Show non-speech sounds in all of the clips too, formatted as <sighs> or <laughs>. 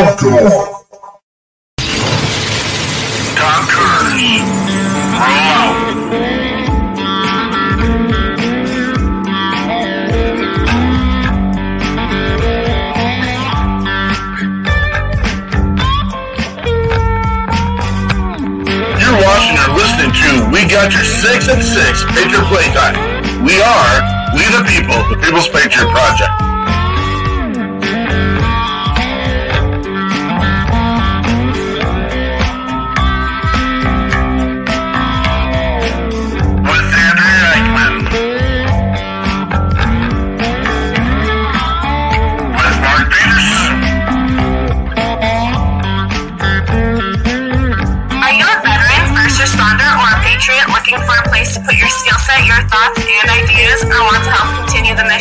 To We Got Your Six and Six Patriot Playtime. We are We the People, the People's Patriot Project.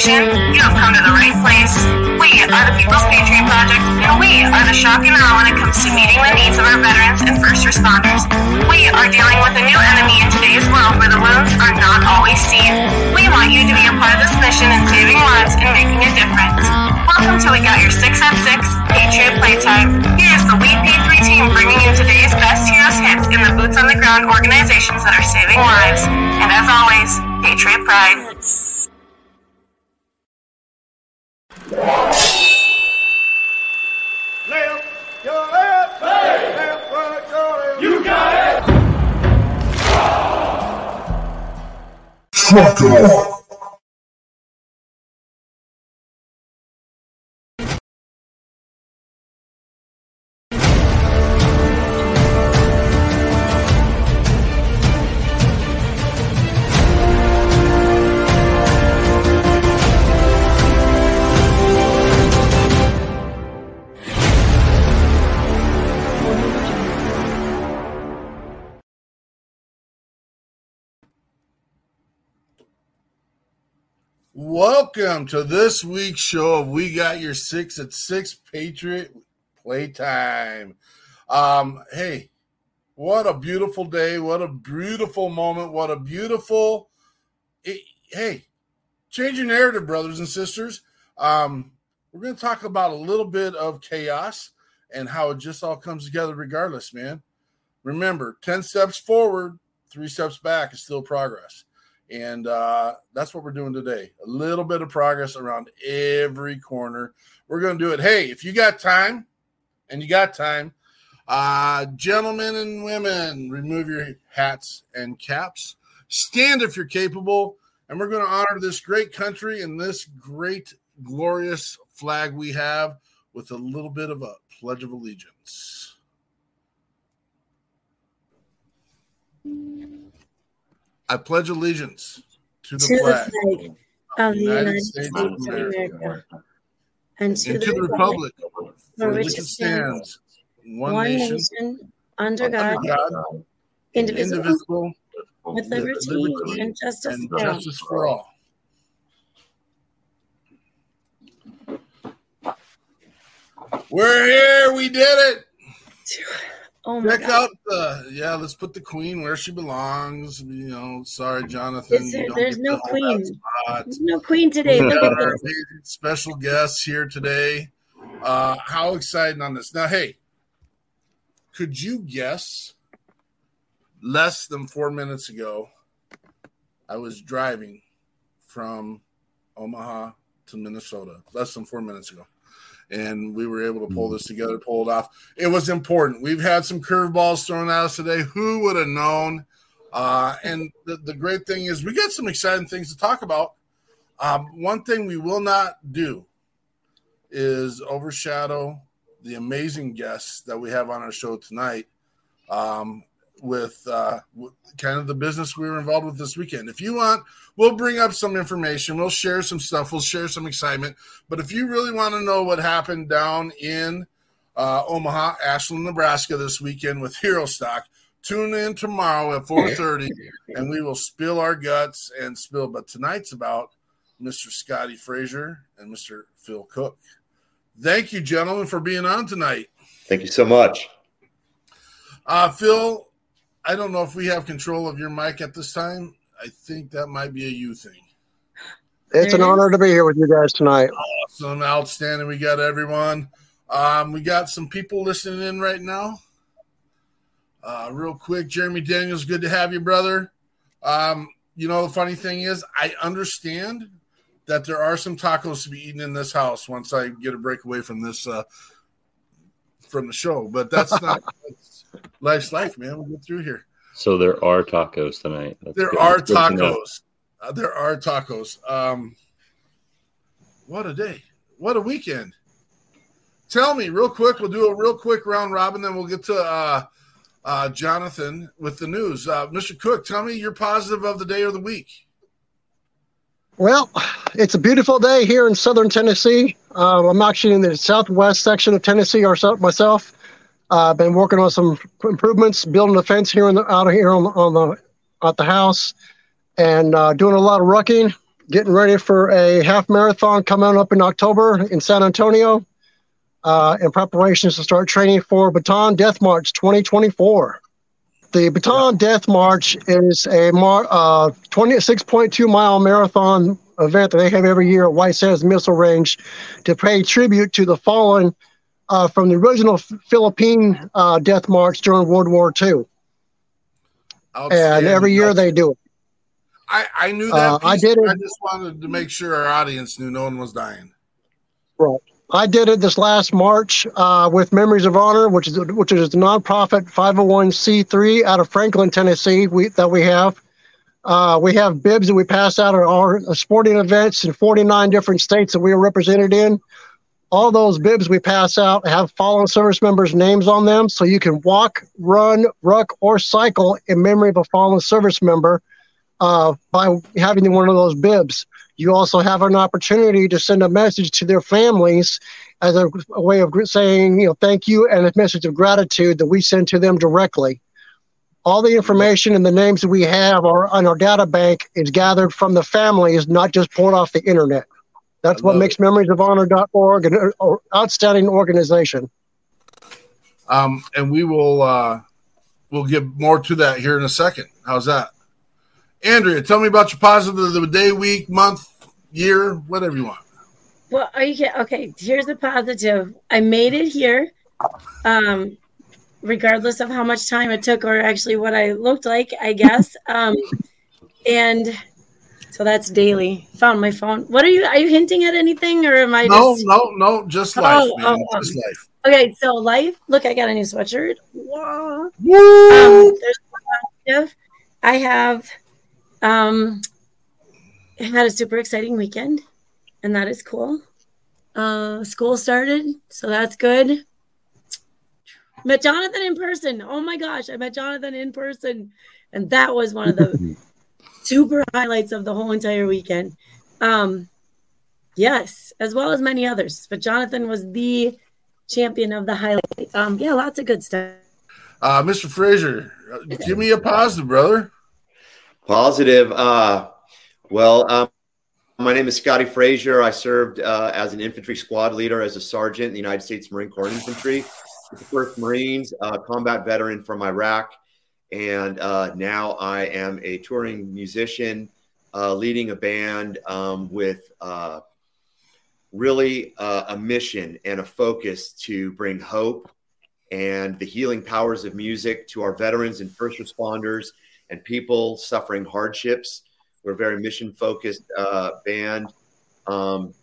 You have come to the right place. We are the People's Patriot Project, and we are the shock and awe when it comes to meeting the needs of our veterans and first responders. We are dealing with a new enemy in today's world where the wounds are not always seen. We want you to be a part of this mission in saving lives and making a difference. Welcome to We Got Your 6 at 6 Patriot Playtime. Here's the We P3 team bringing you today's best heroes hits in the boots on the ground organizations that are saving lives. And as always, Patriot Pride. Rock Welcome to this week's show We Got Your Six at Six Patriot Playtime. Um, hey, what a beautiful day. What a beautiful moment. What a beautiful. it- hey, change your narrative, brothers and sisters. Um, we're going to talk about a little bit of chaos and how it just all comes together, regardless, man. Remember, 10 steps forward, three steps back is still progress. And uh, that's what we're doing today. A little bit of progress around every corner. We're going to do it. Hey, if you got time, and you got time, uh, gentlemen and women, remove your hats and caps. Stand if you're capable. And we're going to honor this great country and this great, glorious flag we have with a little bit of a pledge of allegiance. I pledge allegiance to the to the flag flag of the United United States States of America, America and to and the the republic republic for which it stands, one, one nation, nation, under God, God, indivisible, indivisible, with liberty liberty and justice and justice for all. We're here. We did it. <laughs> Oh my Check God. out the yeah. Let's put the queen where she belongs. You know, sorry, Jonathan. There- there's no to queen. There's no queen today. We <laughs> Look got at our this. amazing special guests here today. Uh, how exciting on this! Now, hey, could you guess? Less than four minutes ago, I was driving from Omaha to Minnesota. Less than four minutes ago, and we were able to pull this together, pull it off. It was important. We've had some curveballs thrown at us today. Who would have known? Uh, and the, the great thing is, we got some exciting things to talk about. Um, one thing we will not do is overshadow the amazing guests that we have on our show tonight um, with, uh, with kind of the business we were involved with this weekend. If you want, we'll bring up some information, we'll share some stuff, we'll share some excitement. But if you really want to know what happened down in uh, Omaha, Ashland, Nebraska this weekend with <laughs> Hero Stock, tune in tomorrow at 4.30 and we will spill our guts and spill. But tonight's about Mr. Scotti Fraser and Mr. Phil Cook. Thank you, gentlemen, for being on tonight. Thank you so much. Uh, Phil, I don't know if we have control of your mic at this time. I think that might be a you thing. It's an honor to be here with you guys tonight. Awesome, outstanding. We got everyone. Um, we got some people listening in right now. Uh, real quick, Jeremy Daniels, good to have you, brother. Um, you know, the funny thing is, I understand that there are some tacos to be eaten in this house once I get a break away from this uh, from the show, but that's not <laughs> that's, life's life, man. We'll get through here. So there are tacos tonight. That's There good. are That's good to know. tacos. Uh, there are tacos. Um, what a day! What a weekend! Tell me real quick. We'll do a real quick round robin, then we'll get to uh, uh, Jonathan with the news. Uh, Mr. Cook, tell me your positive of the day or the week. Well, it's a beautiful day here in southern Tennessee. Uh, I'm actually in the southwest section of Tennessee ourself, myself. Uh, I've been working on some improvements, building a fence here in the, out of here on, the- on the at the house, and uh, doing a lot of rucking. Getting ready for a half marathon coming up in October in San Antonio, uh, in preparations to start training for Bataan Death March 2024. The Bataan Death March is a mar- uh, 26.2 mile marathon event that they have every year at White Sands Missile Range to pay tribute to the fallen uh, from the original Philippine uh, Death March during World War II. And every year they do it. I, I knew that. Uh, I did it- I just wanted to make sure our audience knew no one was dying. Right. I did it this last March uh, with Memories of Honor, which is which is a nonprofit 501c3 out of Franklin, Tennessee. We, that we have. Uh, we have bibs that we pass out at our sporting events in 49 different states that we are represented in. All those bibs we pass out have fallen service members' names on them, so you can walk, run, ruck, or cycle in memory of a fallen service member uh, by having one of those bibs. You also have an opportunity to send a message to their families as a, a way of saying, you know, thank you and a message of gratitude that we send to them directly. All the information and the names that we have are on our data bank is gathered from the families, not just pulled off the internet. That's I what love makes memoriesofhonor.org an uh, or outstanding organization. Um, and we will uh, we'll get more to that here in a second. How's that, Andrea? Tell me about your positive of the day, week, month, year, whatever you want. Well, are you okay? Here's the positive. I made it here, um, regardless of how much time it took, or actually what I looked like, I guess. Um, and so that's daily. Found my phone. What are you? Are you hinting at anything, or am I No, just? no, no, just life, Oh, man. oh, just life. Okay, so life. Look, I got a new sweatshirt. Wow. Woo! Um, there's. I have um, had a super exciting weekend, and that is cool. Uh, school started, so that's good. Met Jonathan in person. Oh my gosh, I met Jonathan in person, and that was one of the <laughs> super highlights of the whole entire weekend. Um, yes, as well as many others, but Jonathan was the champion of the highlight. Um, yeah, lots of good stuff. Uh, Mr. Fraser, uh, give me a positive, brother. Positive. Uh, well, um, my name is Scotti Fraser. I served uh, as an infantry squad leader as a sergeant in the United States Marine Corps Infantry, with the First Marines, uh, combat veteran from Iraq, and uh, now I am a touring musician, uh, leading a band um, with uh, really uh, a mission and a focus to bring hope and the healing powers of music to our veterans and first responders and people suffering hardships. We're a very mission focused uh, band. Um,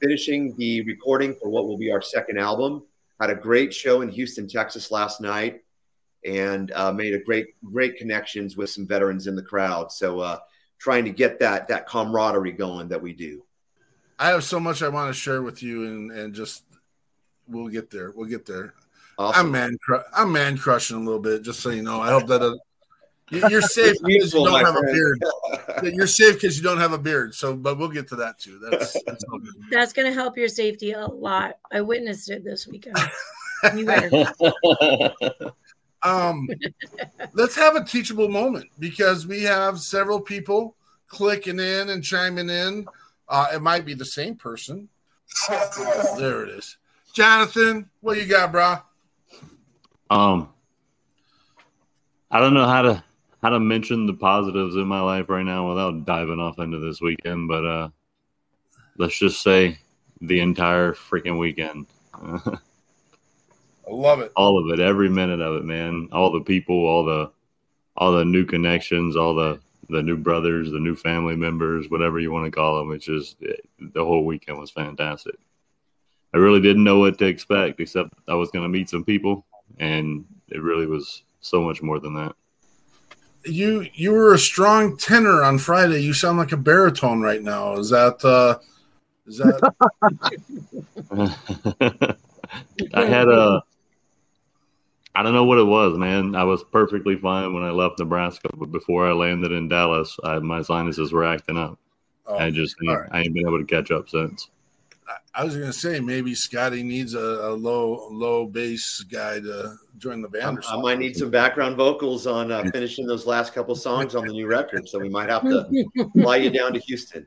finishing the recording for what will be our second album. Had a great show in Houston, Texas last night, and uh, made a great great connections with some veterans in the crowd. So uh, trying to get that that camaraderie going that we do. I have so much I want to share with you, and and just we'll get there. We'll get there. Awesome. I'm man, cru- I'm man crushing a little bit, just so you know. I hope that uh, you- you're <laughs> safe because you mutual, don't my have a friend. beard. You're safe because you don't have a beard. So, but we'll get to that too. That's, that's. That's going to help your safety a lot. I witnessed it this weekend. <laughs> You better. <laughs> Um, let's have a teachable moment because we have several people clicking in and chiming in. Uh, it might be the same person. There it is. Jonathan, what you got, bro? Um, I don't know how to how to mention the positives in my life right now without diving off into this weekend, but uh, let's just say the entire freaking weekend. <laughs> I love it. All of it, every minute of it, man. All the people, all the all the new connections, all the the new brothers, the new family members, whatever you want to call them. It's just the whole weekend was fantastic. I really didn't know what to expect, except I was going to meet some people, and it really was so much more than that. You you were a strong tenor on Friday. You sound like a baritone right now. Is that uh, is that? <laughs> I had a. I don't know what it was, man. I was perfectly fine when I left Nebraska, but before I landed in Dallas, I, my sinuses were acting up. Oh, I just right. I ain't been able to catch up since. I was going to say maybe Scotti needs a, a, low low bass guy to join the band. I, I might need some background vocals on uh, finishing those last couple songs on the new record, so we might have to fly you down to Houston.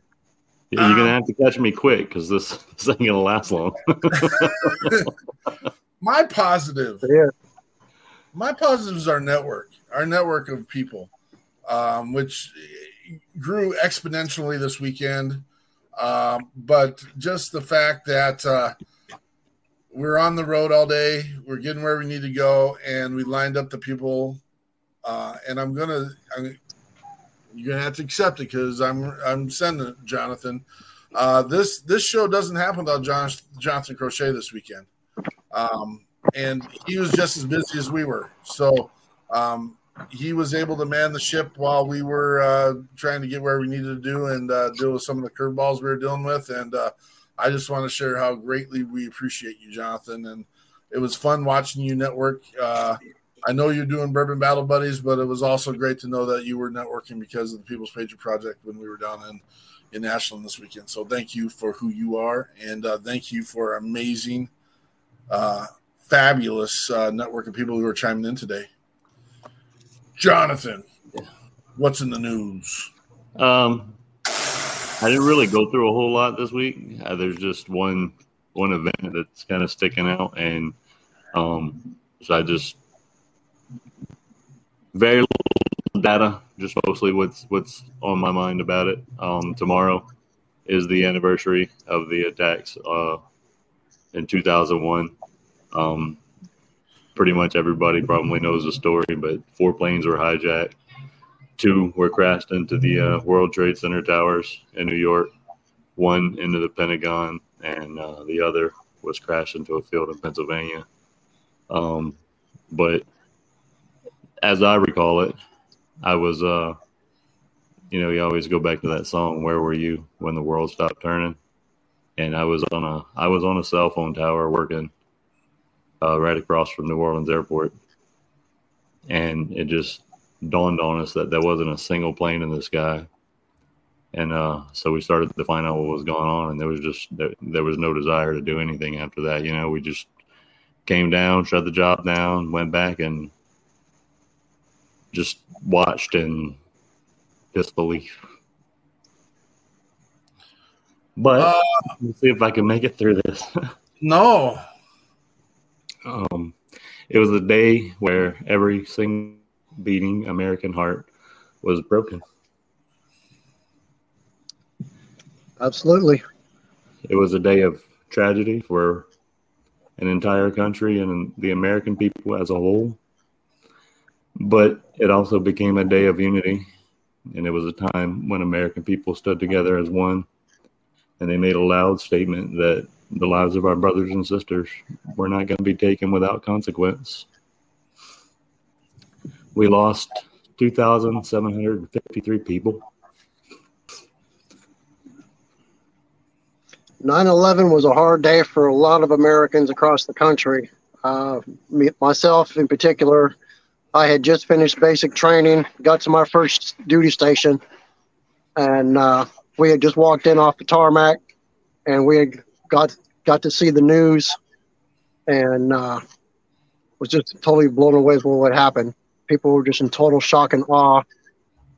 You're gonna have to catch me quick because this, <laughs> this ain't gonna last long. <laughs> <laughs> my positive, yeah. My positive is our network, our network of people, um, which grew exponentially this weekend. Um, but just the fact that uh, we're on the road all day, we're getting where we need to go, and we lined up the people. Uh, and I'm gonna, I'm, you're gonna have to accept it because I'm, I'm sending it, Jonathan. Uh, this this show doesn't happen without John, Jonathan Crochet this weekend, um, and he was just as busy as we were. So um, he was able to man the ship while we were uh, trying to get where we needed to do and uh, deal with some of the curveballs we were dealing with. And uh, I just want to share how greatly we appreciate you, Jonathan. And it was fun watching you network. Uh, I know you're doing Bourbon Battle Buddies, but it was also great to know that you were networking because of the People's Patriot Project when we were down in in Ashland this weekend. So thank you for who you are, and uh, thank you for amazing, uh, fabulous network of people who are chiming in today. Jonathan, what's in the news? Um, I didn't really go through a whole lot this week. Uh, there's just one one event that's kind of sticking out, and um, so I just very little data, just mostly what's what's on my mind about it. Um, tomorrow is the anniversary of the attacks uh, in 2001. Um, pretty much everybody probably knows the story, but four planes were hijacked. Two were crashed into the uh, World Trade Center towers in New York, one into the Pentagon, and uh, the other was crashed into a field in Pennsylvania. Um, but as I recall it, I was, uh, you know, you always go back to that song, "Where Were You When the World Stopped Turning?" And I was on a, I was on a cell phone tower working uh, right across from New Orleans Airport, and it just dawned on us that there wasn't a single plane in the sky. And uh, so we started to find out what was going on, and there was just there, there was no desire to do anything after that. You know, we just came down, shut the job down, went back, and just watched in disbelief. But uh, let's see if I can make it through this. <laughs> no, um, it was a day where every single beating American heart was broken. Absolutely. It was a day of tragedy for an entire country and the American people as a whole. But it also became a day of unity. And it was a time when American people stood together as one. And they made a loud statement that the lives of our brothers and sisters were not going to be taken without consequence. We lost 2,753 people. 9 11 was a hard day for a lot of Americans across the country. Uh, me, myself, in particular, I had just finished basic training, got to my first duty station, and uh, we had just walked in off the tarmac, and we had got got to see the news and uh, was just totally blown away with what happened. People were just in total shock and awe.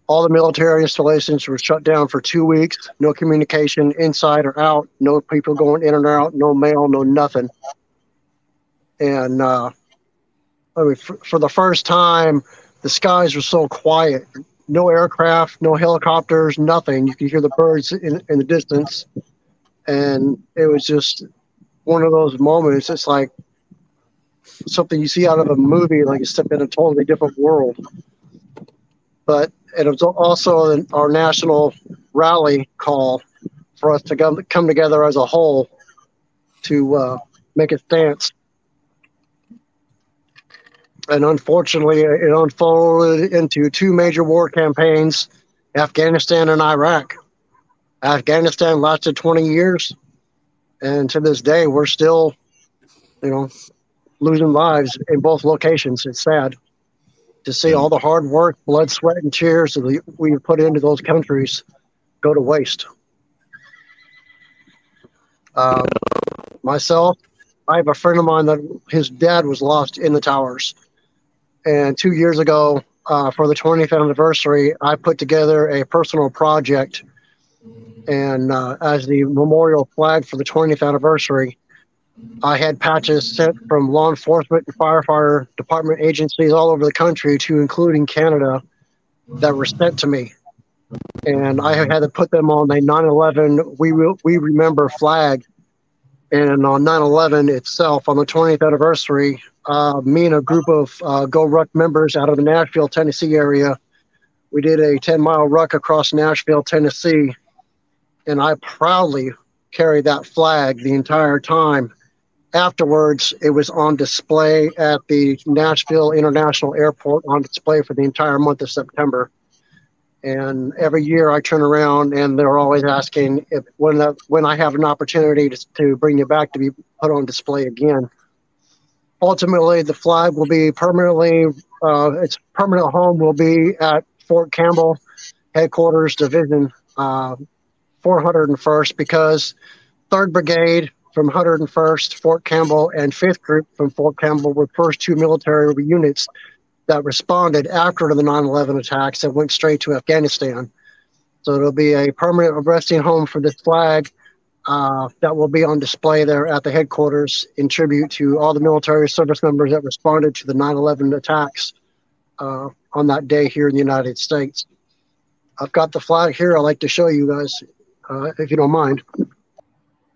All the military installations were shut down for two weeks. No communication inside or out. No people going in and out. No mail. No nothing. And uh, I mean, for, for the first time, the skies were so quiet. No aircraft, no helicopters, nothing. You could hear the birds in, in the distance and it was just one of those moments. It's like something you see out of a movie, like you step in a totally different world. But it was also an, our national rally call for us to come, come together as a whole to uh, make a stance. And unfortunately, it unfolded into two major war campaigns Afghanistan and Iraq. Afghanistan lasted 20 years, and to this day, we're still, you know, losing lives in both locations. It's sad to see all the hard work, blood, sweat, and tears that we put into those countries go to waste. Uh, myself, I have a friend of mine that his dad was lost in the towers. And two years ago, uh, for the 20th anniversary, I put together a personal project. And uh, as the memorial flag for the 20th anniversary, I had patches sent from law enforcement and firefighter department agencies all over the country to including Canada that were sent to me. And I had to put them on a 9 11 We, will, we Remember flag. And on 9 11 itself, on the 20th anniversary, uh, me and a group of uh, Go Ruck members out of the Nashville, Tennessee area, we did a 10 mile ruck across Nashville, Tennessee. And I proudly carried that flag the entire time afterwards, it was on display at the Nashville International Airport on display for the entire month of September. And every year I turn around and they're always asking if when the, when I have an opportunity to, to bring it back to be put on display again. Ultimately, the flag will be permanently, uh, its permanent home will be at Fort Campbell Headquarters Division uh, 401st because 3rd Brigade from 101st, Fort Campbell, and 5th Group from Fort Campbell were first two military units that responded after the 9 11 attacks and went straight to Afghanistan. So it'll be a permanent resting home for this flag uh, that will be on display there at the headquarters in tribute to all the military service members that responded to the 9 11 attacks uh, on that day here in the United States. I've got the flag here. I'd like to show you guys, uh, if you don't mind.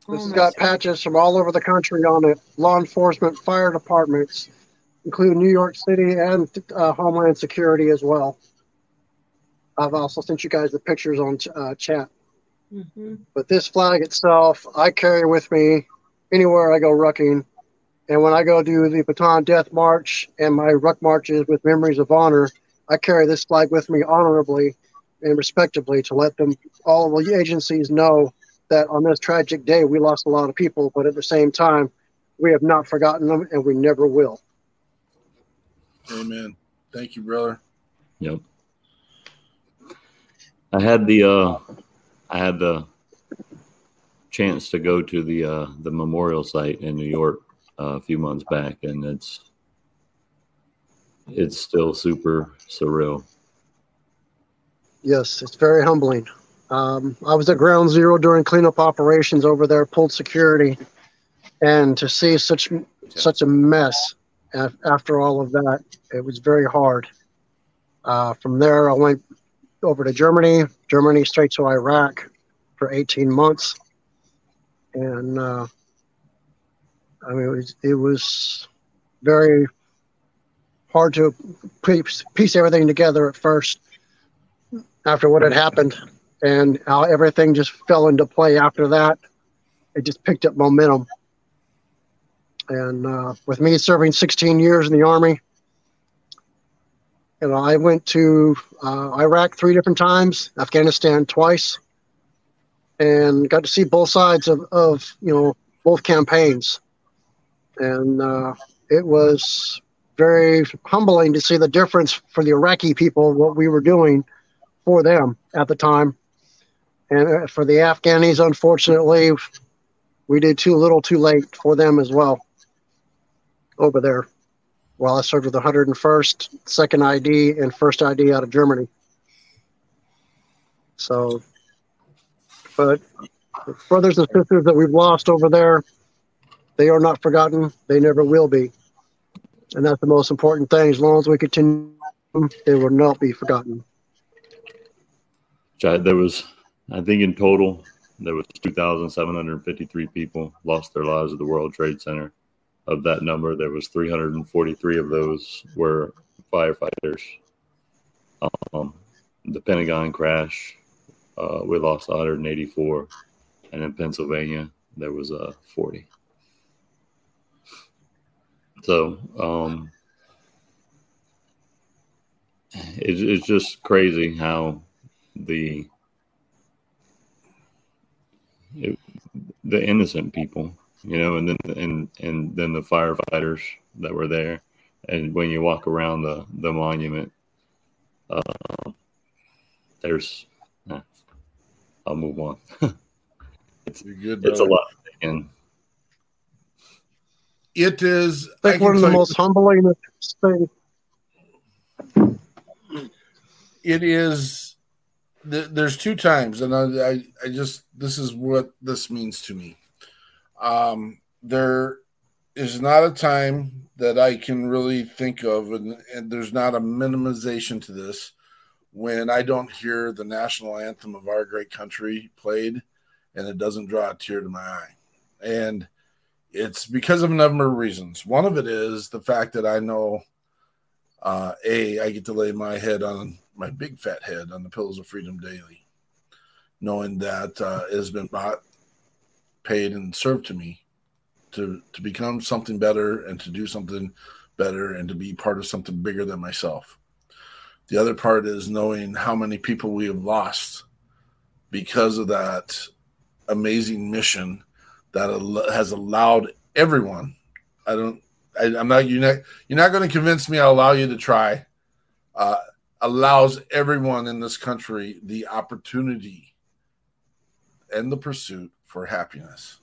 This has got patches from all over the country on it. Law enforcement, fire departments, including New York City and uh, Homeland Security as well. I've also sent you guys the pictures on uh, chat. Mm-hmm. But this flag itself, I carry with me anywhere I go rucking. And when I go do the Bataan Death March and my ruck marches with Memories of Honor, I carry this flag with me honorably and respectably to let them all the agencies know that on this tragic day we lost a lot of people, but at the same time, we have not forgotten them and we never will. Amen. Thank you, brother. Yep. I had the uh I had the chance to go to the uh the memorial site in New York uh, a few months back and it's it's still super surreal. Yes, it's very humbling. Um, I was at ground zero during cleanup operations over there, pulled security, and to see such such a mess after all of that, it was very hard. Uh, from there, I went over to Germany, Germany straight to Iraq for 18 months, and uh, I mean it was, it was very hard to piece everything together at first after what had happened and how everything just fell into play after that. It just picked up momentum. And uh, with me serving 16 years in the Army, you know, I went to uh, Iraq three different times, Afghanistan twice, and got to see both sides of, of you know, both campaigns. And uh, it was very humbling to see the difference for the Iraqi people, what we were doing for them at the time and uh, for the Afghanis, unfortunately, we did too little too late for them as well over there while I served with the 101st, 2nd ID, and 1st ID out of Germany. So, but brothers and sisters that we've lost over there, they are not forgotten. They never will be. And that's the most important thing. As long as we continue, they will not be forgotten. There was I think in total there was 2,753 people lost their lives at the World Trade Center of that number, there was 343 of those were firefighters. Um, the Pentagon crash, uh, we lost 184, and in Pennsylvania there was uh, 40. So um, it, it's just crazy how the it, the innocent people, you know, and then and and then the firefighters that were there, and when you walk around the the monument, uh, there's. Eh, I'll move on. <laughs> it's a good, it's a lot. And it is. I think one of the most humbling things. It is. There's two times, and I, I, I just this is what this means to me. Um, there is not a time that I can really think of, and, and there's not a minimization to this when I don't hear the national anthem of our great country played, and it doesn't draw a tear to my eye. And it's because of a number of reasons. One of it is the fact that I know, uh, a I get to lay my head on my big fat head on the pillows of freedom daily, knowing that uh, it has been bought, paid, and served to me to to become something better and to do something better and to be part of something bigger than myself. The other part is knowing how many people we have lost because of that amazing mission that has allowed everyone. I don't. I, am not. You're not. You're not going to convince me. I'll allow you to try. Uh, allows everyone in this country the opportunity and the pursuit for happiness.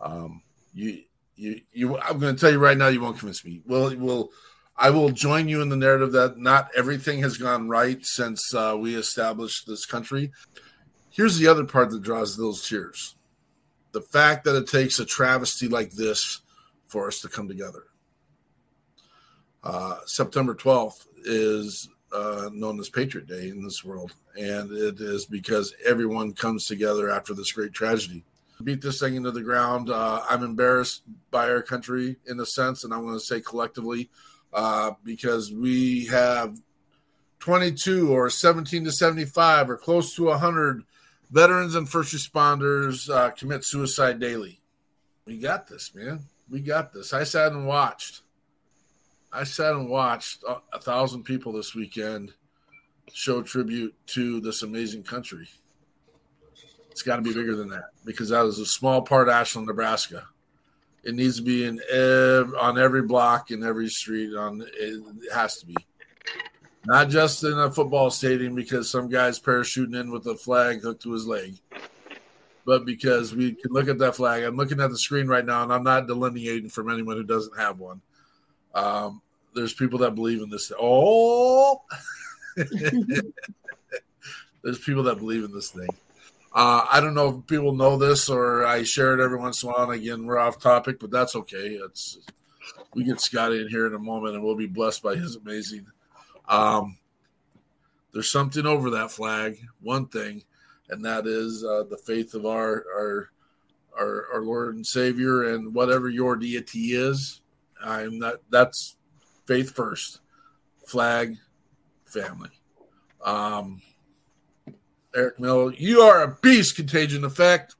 Um, you, you, you. I'm going to tell you right now. You won't convince me. Well, will. I will join you in the narrative that not everything has gone right since uh, we established this country. Here's the other part that draws those tears the fact that it takes a travesty like this for us to come together. Uh, September 12th is uh, known as Patriot Day in this world, and it is because everyone comes together after this great tragedy. Beat this thing into the ground. Uh, I'm embarrassed by our country in a sense, and I'm going to say collectively uh, because we have 22 or 17 to 75 or close to 100 veterans and first responders uh, commit suicide daily. We got this, man. We got this. I sat and watched. I sat and watched a, a thousand people this weekend show tribute to this amazing country. It's got to be bigger than that because that is a small part of Ashland, Nebraska. It needs to be in ev- on every block in every street. On it has to be not just in a football stadium because some guy's parachuting in with a flag hooked to his leg, but because we can look at that flag. I'm looking at the screen right now, and I'm not delineating from anyone who doesn't have one. Um, there's people that believe in this. Oh, <laughs> there's people that believe in this thing. Uh, I don't know if people know this or I share it every once in a while. And again, we're off topic, but that's okay. It's we get Scotti in here in a moment, and we'll be blessed by his amazing um, there's something over that flag, one thing, and that is uh, the faith of our, our our our Lord and Savior and whatever your deity is. I'm not that's faith first. Flag, family. Um, Eric Miller, you are a beast, contagion effect.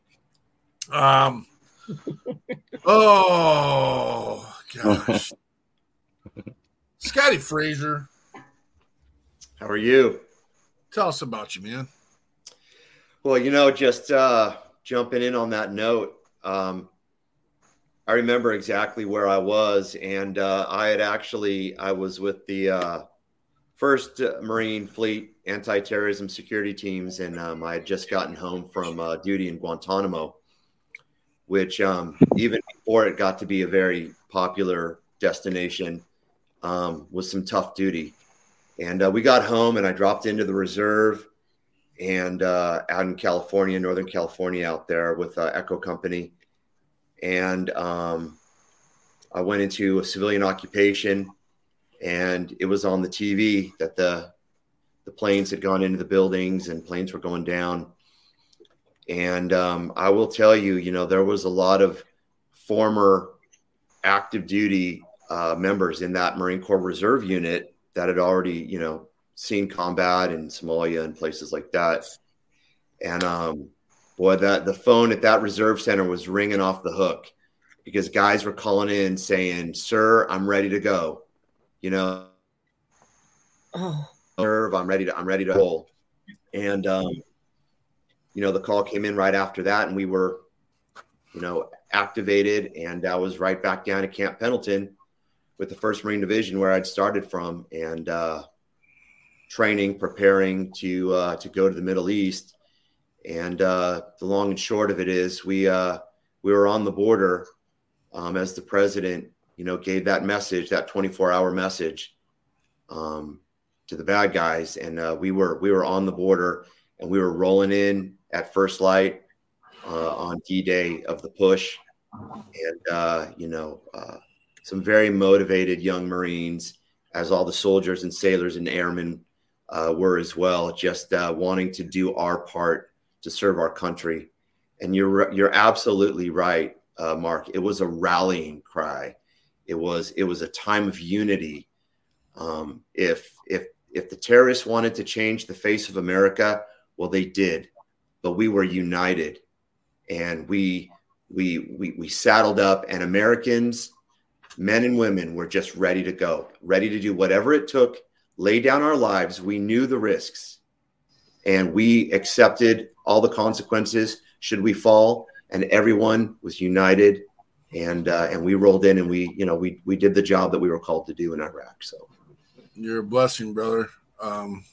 Um, <laughs> oh gosh. <laughs> Scotti Fraser, how are you? Tell us about you, man. Well, you know, just uh, jumping in on that note, um, I remember exactly where I was, and uh, I had actually I was with the uh, first Marine Fleet anti-terrorism security teams, and um, I had just gotten home from uh, duty in Guantanamo, which um, even before it got to be a very popular destination, um, was some tough duty. And uh, we got home and I dropped into the reserve and uh, out in California, Northern California, out there with uh, Echo Company. And um, I went into a civilian occupation and it was on the TV that the the planes had gone into the buildings and planes were going down. And um, I will tell you, you know, there was a lot of former active duty uh, members in that Marine Corps Reserve unit that had already, you know, seen combat in Somalia and places like that. And um, boy, that the phone at that reserve center was ringing off the hook because guys were calling in saying, "Sir, I'm ready to go." You know, Oh, nerve. I'm ready to. I'm ready to roll. And um, you know, the call came in right after that, and we were, you know, activated, and I was right back down at Camp Pendleton with the First Marine Division where I'd started from, and uh, training, preparing to uh, to go to the Middle East. And uh, the long and short of it is, we uh, we were on the border um, as the president, you know, gave that message, that 24 hour message. Um, to the bad guys, and uh, we were we were on the border, and we were rolling in at first light uh, on D Day of the push, and uh, you know uh, some very motivated young Marines, as all the soldiers and sailors and airmen were as well, just wanting to do our part to serve our country. And you're you're absolutely right, Mark. It was a rallying cry. It was it was a time of unity. Um, if if if the terrorists wanted to change the face of America, well, they did, but we were united, and we we we, we saddled up, and Americans, men and women, were just ready to go, ready to do whatever it took, lay down our lives. We knew the risks, and we accepted all the consequences should we fall, and everyone was united. And uh, and we rolled in, and we you know we we did the job that we were called to do in Iraq. So you're a blessing, brother. Um,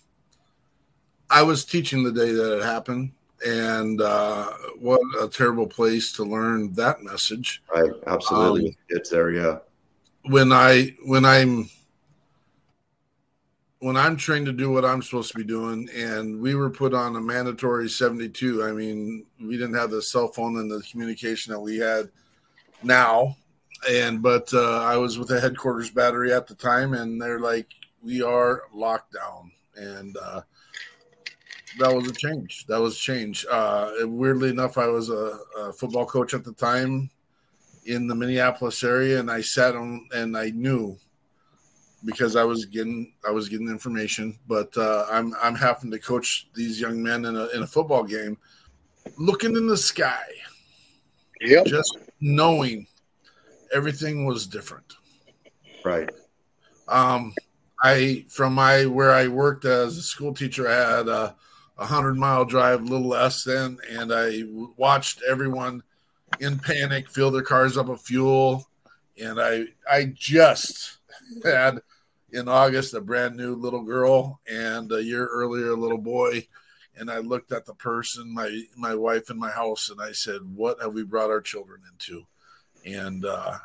I was teaching the day that it happened, and uh, what a terrible place to learn that message. Right, absolutely. Um, it's there, yeah. When I when I'm when I'm trained to do what I'm supposed to be doing, and we were put on a mandatory 72. I mean, we didn't have the cell phone and the communication that we had now, and but uh, I was with the headquarters battery at the time, and they're like, we are locked down, and uh, that was a change. That was a change. Uh, weirdly enough, I was a, a, football coach at the time in the Minneapolis area, and I sat on and I knew because I was getting I was getting information, but uh, I'm I'm having to coach these young men in a in a football game, looking in the sky, yep. just knowing everything was different. Right. Um, I from my where I worked as a school teacher, I had a, a hundred mile drive, a little less than, and I watched everyone in panic fill their cars up with fuel, and I I just had in August a brand new little girl, and a year earlier a little boy, and I looked at the person, my my wife in my house, and I said, "What have we brought our children into?" And uh,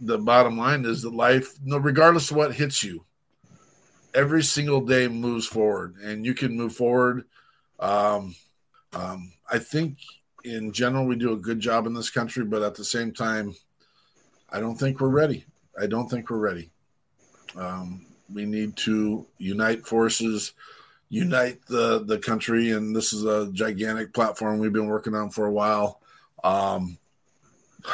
the bottom line is that life, no, regardless of what hits you, every single day moves forward, and you can move forward. Um, um, I think in general we do a good job in this country, but at the same time, I don't think we're ready. I don't think we're ready. Um, we need to unite forces, unite the the country, and this is a gigantic platform we've been working on for a while. Um, <sighs>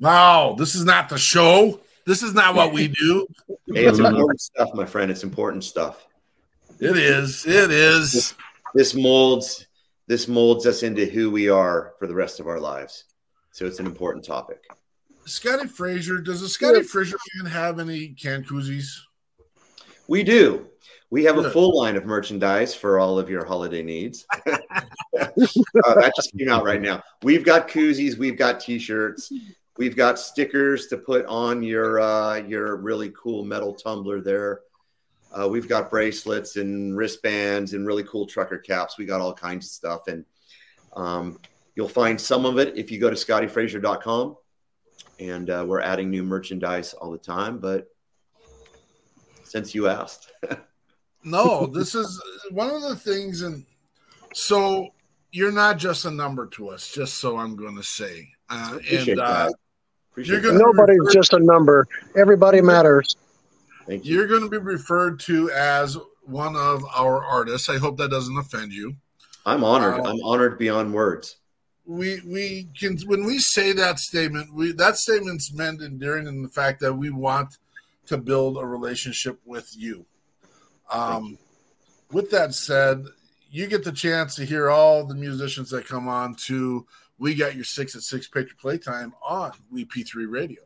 Wow, this is not the show. This is not what we <laughs> do. Hey, it's important stuff, my friend. It's important stuff. It is. It is. This, this, molds this molds us into who we are for the rest of our lives. So it's an important topic. Scotti Fraser, does the Scotti yeah. Fraser man have any canned koozies? We do. We have Good. a full line of merchandise for all of your holiday needs. <laughs> uh, that just came out right now. We've got koozies, we've got t-shirts, We've got stickers to put on your uh, your really cool metal tumbler there. Uh, we've got bracelets and wristbands and really cool trucker caps. We got all kinds of stuff, and um, you'll find some of it if you go to scottyfrazier.com. And uh, we're adding new merchandise all the time. But since you asked, <laughs> no, this is one of the things, and so you're not just a number to us. Just so I'm going to say, uh, and uh, Nobody's referred, just a number. Everybody matters. Thank you. You're going to be referred to as one of our artists. I hope that doesn't offend you. I'm honored. Um, I'm honored beyond words. We we can when we say that statement, we that statement's meant enduring in the fact that we want to build a relationship with you. Um, with that said, you get the chance to hear all the musicians that come on to we got your six at six Patriot Playtime on WeP3 Radio.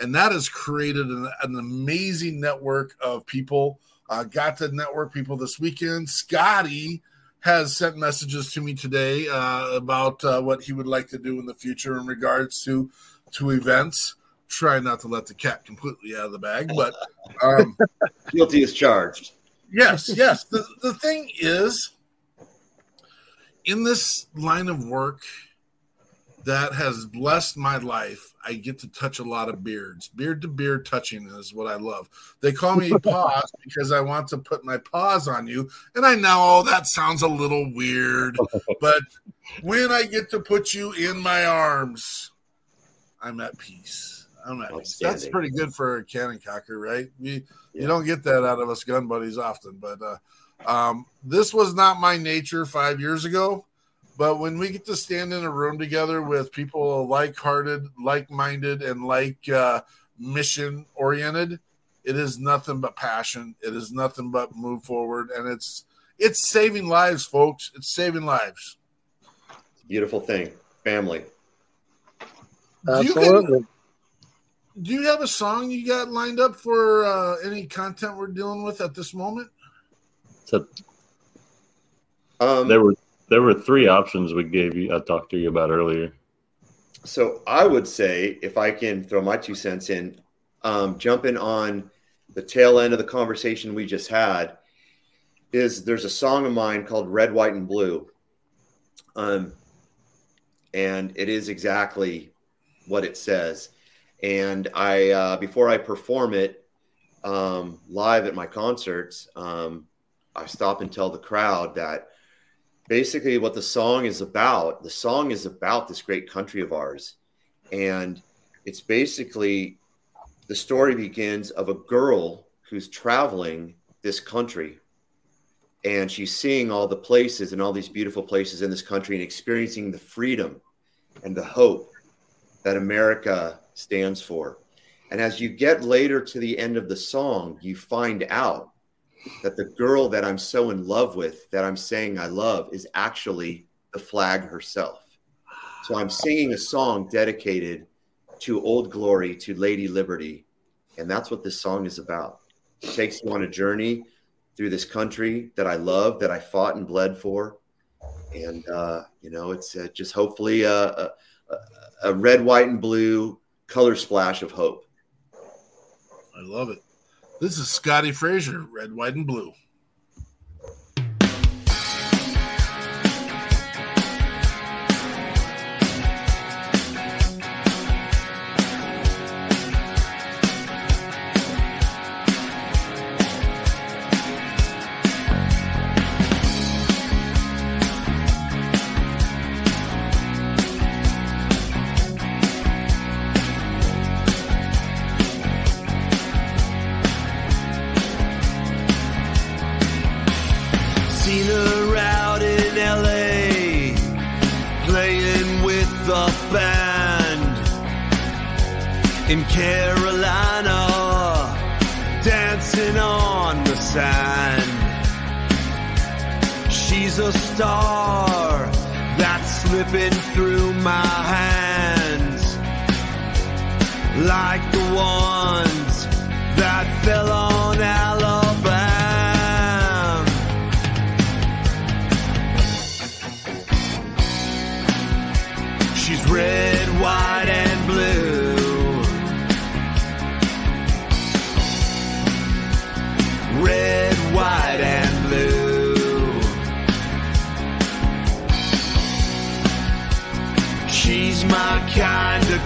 And that has created an, an amazing network of people. Uh, got to network people this weekend. Scotti has sent messages to me today uh, about uh, what he would like to do in the future in regards to to events. Try not to let the cat completely out of the bag, but <laughs> um, Guilty as charged. yes, yes. The the thing is, in this line of work that has blessed my life, I get to touch a lot of beards. Beard to beard touching is what I love. They call me paws <laughs> because I want to put my paws on you. And I know that sounds a little weird, <laughs> but when I get to put you in my arms, I'm at peace. I'm at peace. That's pretty good for a cannon cocker, right? We Yeah. you don't get that out of us gun buddies often, but uh, um, this was not my nature five years ago. But when we get to stand in a room together with people like-hearted, like-minded, and like uh, mission-oriented, it is nothing but passion. It is nothing but move forward, and it's it's saving lives, folks. It's saving lives. Beautiful thing. Family. Do you, Absolutely. do you have a song you got lined up for uh, any content we're dealing with at this moment? So Um, there were there were three options we gave you. I talked to you about earlier. So I would say, if I can throw my two cents in, um, jumping on the tail end of the conversation we just had, is there's a song of mine called Red, White, and Blue. Um, and it is exactly what it says. And I, uh, before I perform it um, live at my concerts, um, I stop and tell the crowd that basically what the song is about the song is about this great country of ours and it's basically the story begins of a girl who's traveling this country and she's seeing all the places and all these beautiful places in this country and experiencing the freedom and the hope that America stands for. And as you get later to the end of the song, you find out that the girl that I'm so in love with, that I'm saying I love, is actually the flag herself. So I'm singing a song dedicated to Old Glory, to Lady Liberty. And that's what this song is about. It takes you on a journey through this country that I love, that I fought and bled for. And, uh, you know, it's uh, just hopefully a, a, a red, white, and blue color splash of hope. I love it. This is Scotti Fraser, red, white, and blue.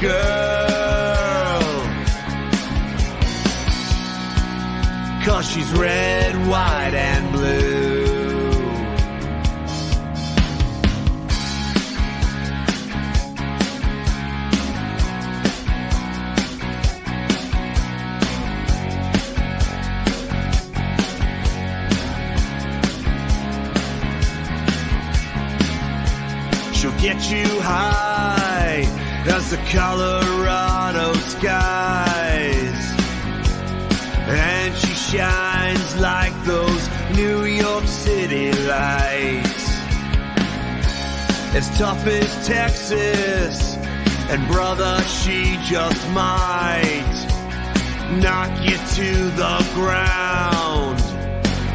Girl. Cause she's red, white, and blue. She'll get you high the Colorado skies. And she shines like those New York City lights. As tough as Texas, and brother, she just might knock you to the ground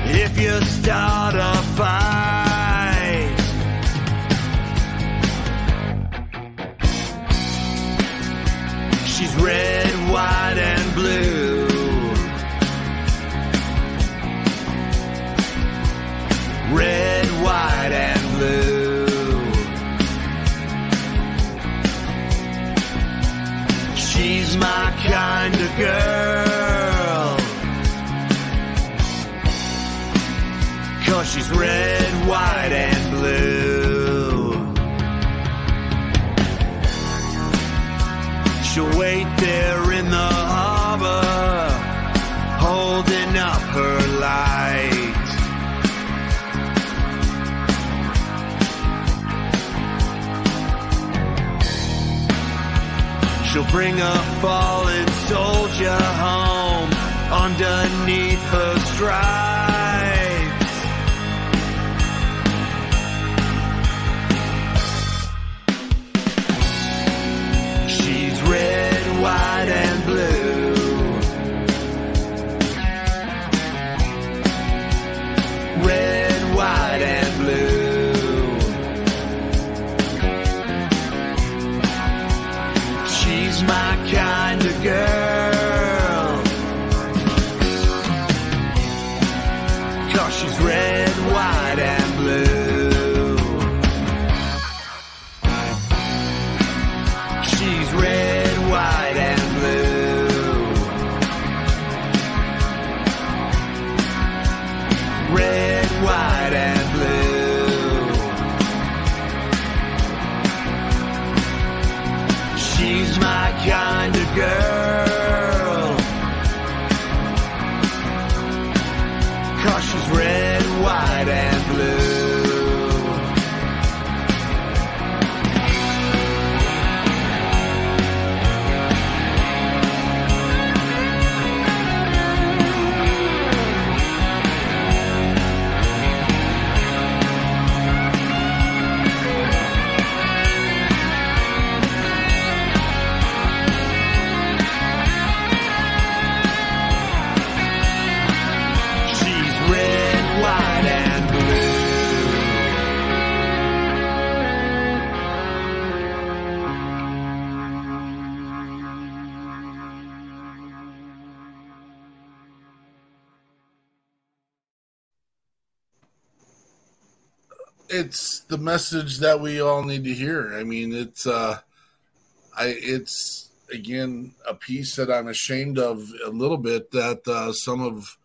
if you start a fight. She's red, white, and blue. Red, white, and blue. She's my kind of girl. Cause she's red, white, and blue. She'll wait there in the harbor, holding up her light. She'll bring a fallen soldier home underneath her stripes. White, and blue. It's the message that we all need to hear. I mean, it's uh, I it's again a piece that I'm ashamed of a little bit that uh, some of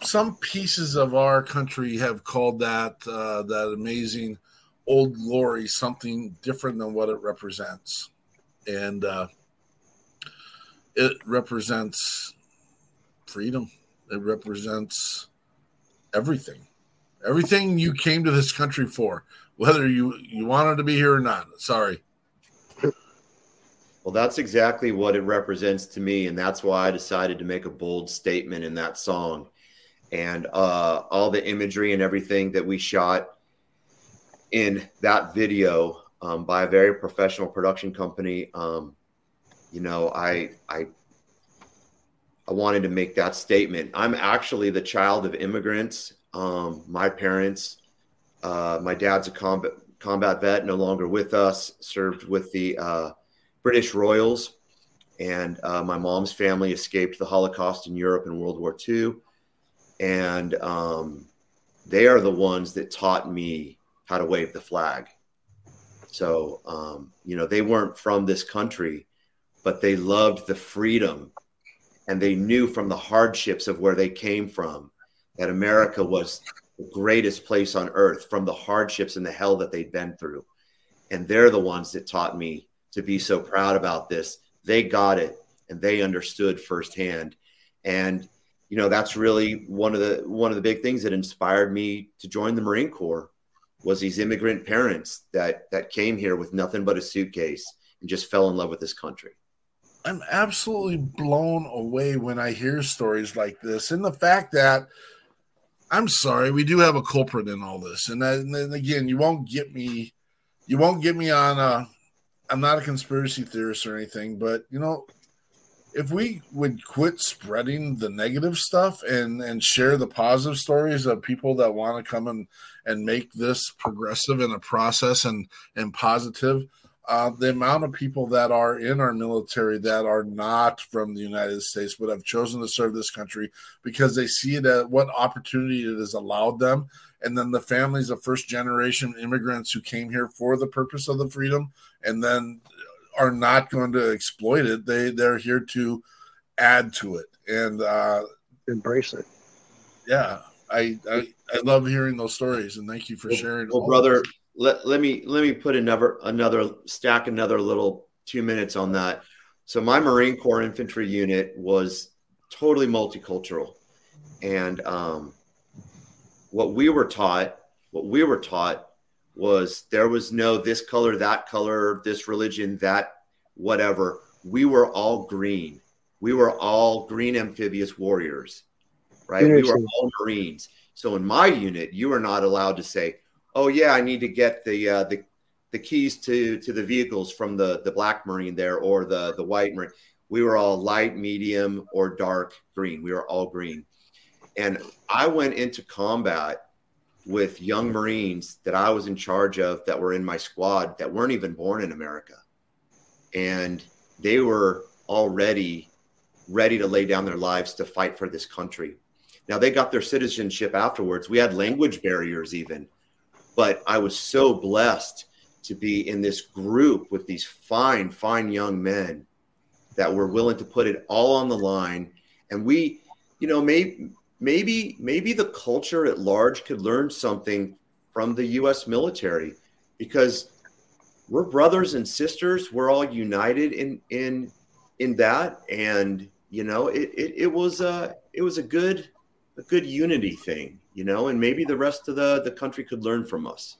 some pieces of our country have called that uh, that amazing old glory something different than what it represents, and uh, it represents freedom. It represents everything everything you came to this country for, whether you you wanted to be here or not. Sorry. Well, that's exactly what it represents to me, and that's why I decided to make a bold statement in that song. And uh, all the imagery and everything that we shot in that video um, by a very professional production company, um, you know, I I I wanted to make that statement. I'm actually the child of immigrants. Um, my parents, uh, my dad's a combat combat vet, no longer with us, served with the uh, British Royals, and uh, my mom's family escaped the Holocaust in Europe in World War II, and um, they are the ones that taught me how to wave the flag. So, um, you know, they weren't from this country, but they loved the freedom and they knew from the hardships of where they came from that America was the greatest place on earth from the hardships and the hell that they'd been through. And they're the ones that taught me to be so proud about this. They got it and they understood firsthand. And you know, that's really one of the one of the big things that inspired me to join the Marine Corps was these immigrant parents that that came here with nothing but a suitcase and just fell in love with this country. I'm absolutely blown away when I hear stories like this, and the fact that I'm sorry, we do have a culprit in all this, and then, and again, you won't get me, you won't get me on. I'm not a conspiracy theorist or anything, but you know, if we would quit spreading the negative stuff and and share the positive stories of people that want to come and and make this progressive in a process and and positive uh, the amount of people that are in our military that are not from the United States but have chosen to serve this country because they see that what opportunity it has allowed them, and then the families of first generation immigrants who came here for the purpose of the freedom, and then are not going to exploit it. They they're here to add to it and uh, embrace it. Yeah, I, I I love hearing those stories, and thank you for well, sharing. Well, brother, let, let me let me put another another stack another little two minutes on that. So my Marine Corps infantry unit was totally multicultural, and um, what we were taught, what we were taught was there was no this color, that color, this religion, that whatever. We were all green. We were all green amphibious warriors, right? We were all Marines. So in my unit, you are not allowed to say, "Oh yeah, I need to get the uh, the the keys to to the vehicles from the the black marine there or the the white marine." We were all light, medium, or dark green. We were all green, and I went into combat with young Marines that I was in charge of that were in my squad that weren't even born in America, and they were already ready to lay down their lives to fight for this country. Now they got their citizenship afterwards. We had language barriers even, but I was so blessed to be in this group with these fine, fine young men that were willing to put it all on the line. And we, you know, maybe maybe maybe the culture at large could learn something from the US military because we're brothers and sisters. We're all united in in in that. And you know, it it, it was a it was a good a good unity thing, you know, and maybe the rest of the the country could learn from us.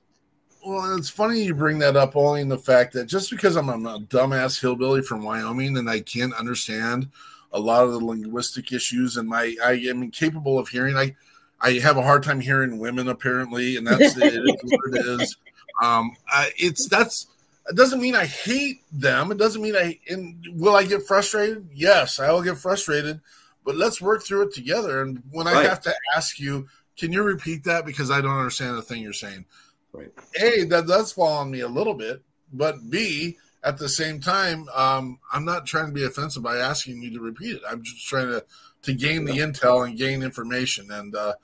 Well, it's funny you bring that up, only in the fact that just because I'm a dumbass hillbilly from Wyoming and I can't understand a lot of the linguistic issues, and my I am incapable of hearing. I I have a hard time hearing women apparently, and that's it, it is what it is. <laughs> Um, I, it's that's it doesn't mean I hate them. It doesn't mean I and will I get frustrated? Yes, I will get frustrated but let's work through it together. And when right. I have to ask you, can you repeat that because I don't understand the thing you're saying? Right. A, that does fall on me a little bit, but B, at the same time, um, I'm not trying to be offensive by asking you to repeat it. I'm just trying to to gain the intel and gain information, and uh,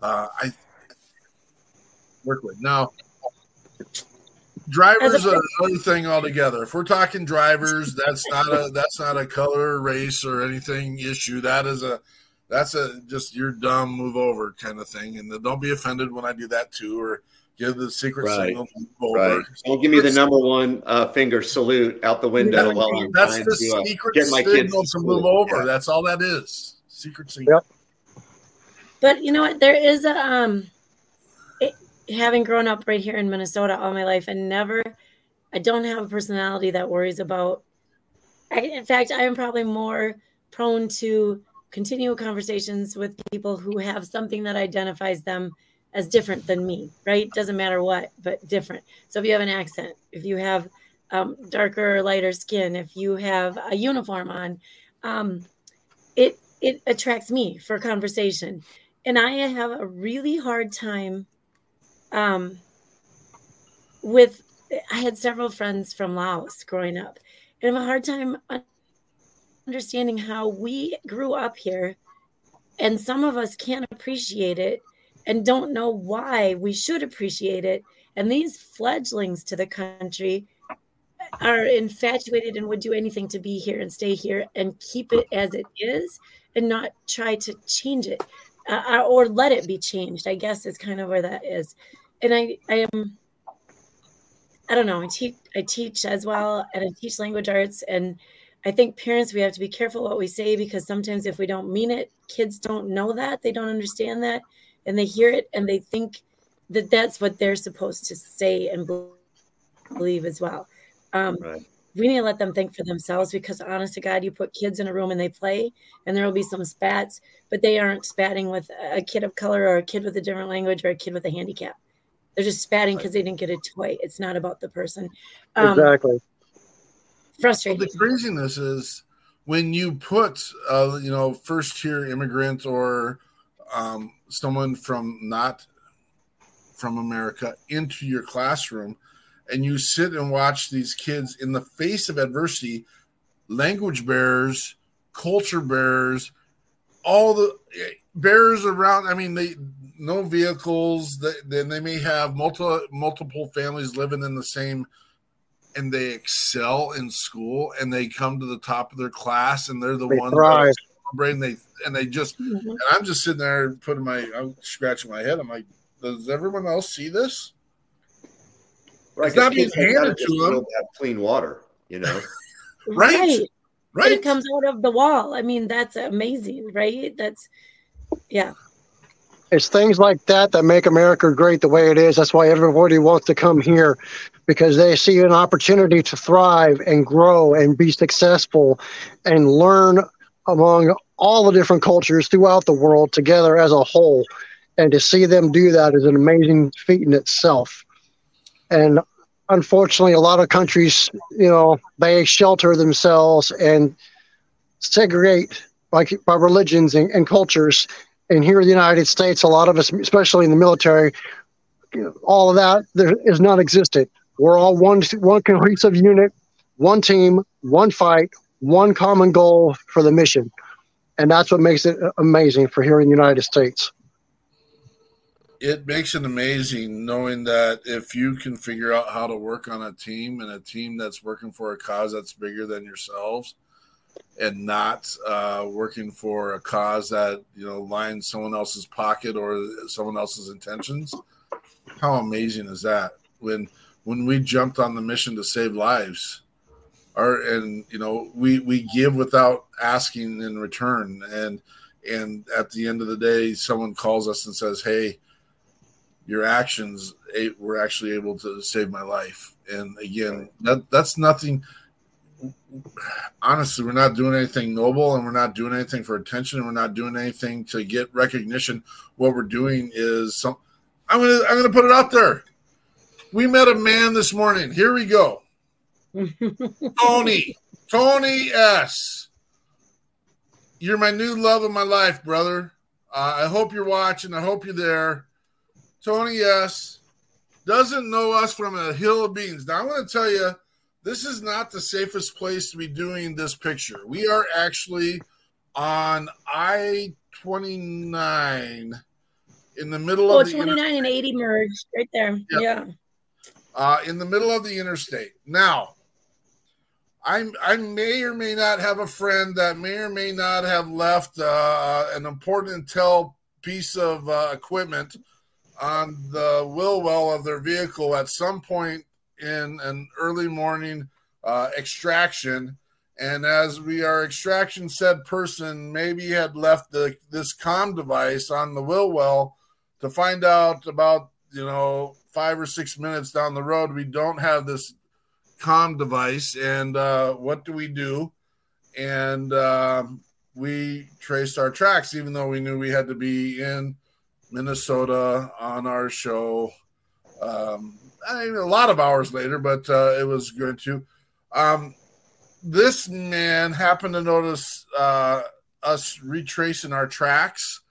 uh, I work with now. Drivers are another thing altogether. If we're talking drivers, that's not a that's not a color, race, or anything issue. That is a that's a just you're dumb, move over kind of thing. And don't be offended when I do that too, or give the secret right. signal. Right. Don't give me the number one uh, finger salute out the window yeah, while I'm that's the to, uh, secret get my signal kids to move over. Yeah. That's all that is. Secret signal. Yep. But you know what? There is a um having grown up right here in Minnesota all my life and never, I don't have a personality that worries about. I, in fact, I am probably more prone to continue conversations with people who have something that identifies them as different than me, right? Doesn't matter what, but different. So if you have an accent, if you have um, darker or lighter skin, if you have a uniform on, um, it it attracts me for conversation. And I have a really hard time um, with I had several friends from Laos growing up, and I have a hard time understanding how we grew up here, and some of us can't appreciate it and don't know why we should appreciate it. And these fledglings to the country are infatuated and would do anything to be here and stay here and keep it as it is and not try to change it uh, or let it be changed. I guess is kind of where that is and I I am I don't know. I teach I teach as well, and I teach language arts, and I think parents we have to be careful what we say because sometimes if we don't mean it, kids don't know that they don't understand that, and they hear it and they think that that's what they're supposed to say and believe as well. Um, Right. we need to let them think for themselves because honest to God, you put kids in a room and they play and there will be some spats, but they aren't spatting with a kid of color or a kid with a different language or a kid with a handicap. They're just spatting because they didn't get a toy. It's not about the person. Um, exactly. Frustrating. the craziness is when you put uh, you know first tier immigrant or um, someone from not from America into your classroom and you sit and watch these kids in the face of adversity language bearers culture bearers all the eh, bearers around i mean they no vehicles they, then they may have multiple multiple families living in the same and they excel in school and they come to the top of their class and they're the They ones thrive. that celebrate and they and they just Mhm. and I'm just sitting there putting my I'm scratching my head. I'm like, does everyone else see this? Right, It's not 'cause being kids like that handed to them. have clean water, you know. <laughs> Right. But Right. it comes out of the wall. I mean, that's amazing, right? That's, yeah. It's things like that that make America great the way it is. That's why everybody wants to come here because they see an opportunity to thrive and grow and be successful and learn among all the different cultures throughout the world together as a whole. And to see them do that is an amazing feat in itself. And unfortunately, a lot of countries, you know, they shelter themselves and segregate like by religions and, and cultures and here in the United States, a lot of us, especially in the military, all of that there is non-existent. We're all one one cohesive unit, one team, one fight, one common goal for the mission, and that's what makes it amazing for here in the United States. It makes it amazing knowing that if you can figure out how to work on a team and a team that's working for a cause that's bigger than yourselves and not uh, working for a cause that you know lines someone else's pocket or someone else's intentions? How amazing is that? When when we jumped on the mission to save lives our and you know we we give without asking in return. And and at the end of the day someone calls us and says hey your actions were actually able to save my life. And again that that's nothing honestly we're not doing anything noble and we're not doing anything for attention and we're not doing anything to get recognition. What we're doing is some i'm gonna i'm gonna put it out there. We met a man this morning. Here we go. <laughs> Tony tony s. You're my new love of my life brother. Uh, i hope you're watching. I hope you're there. Tony s. doesn't know us from a hill of beans. Now i'm going to tell you this is not the safest place to be doing this picture. We are actually on I 29 in the middle Oh, of the 29 and 80 merged right there. Yep. Yeah. uh, in the middle of the interstate. Now, I I may or may not have a friend that may or may not have left uh, an important intel piece of uh, equipment on the wheel well of their vehicle at some point in an early morning uh, extraction. And as we are extraction said person maybe had left the, this com device on the wheel well to find out about you know five or six minutes down the road we don't have this com device and uh, what do we do and uh, we traced our tracks even though we knew we had to be in minnesota on our show um, I mean, a lot of hours later but uh, it was good too um, this man happened to notice uh, us retracing our tracks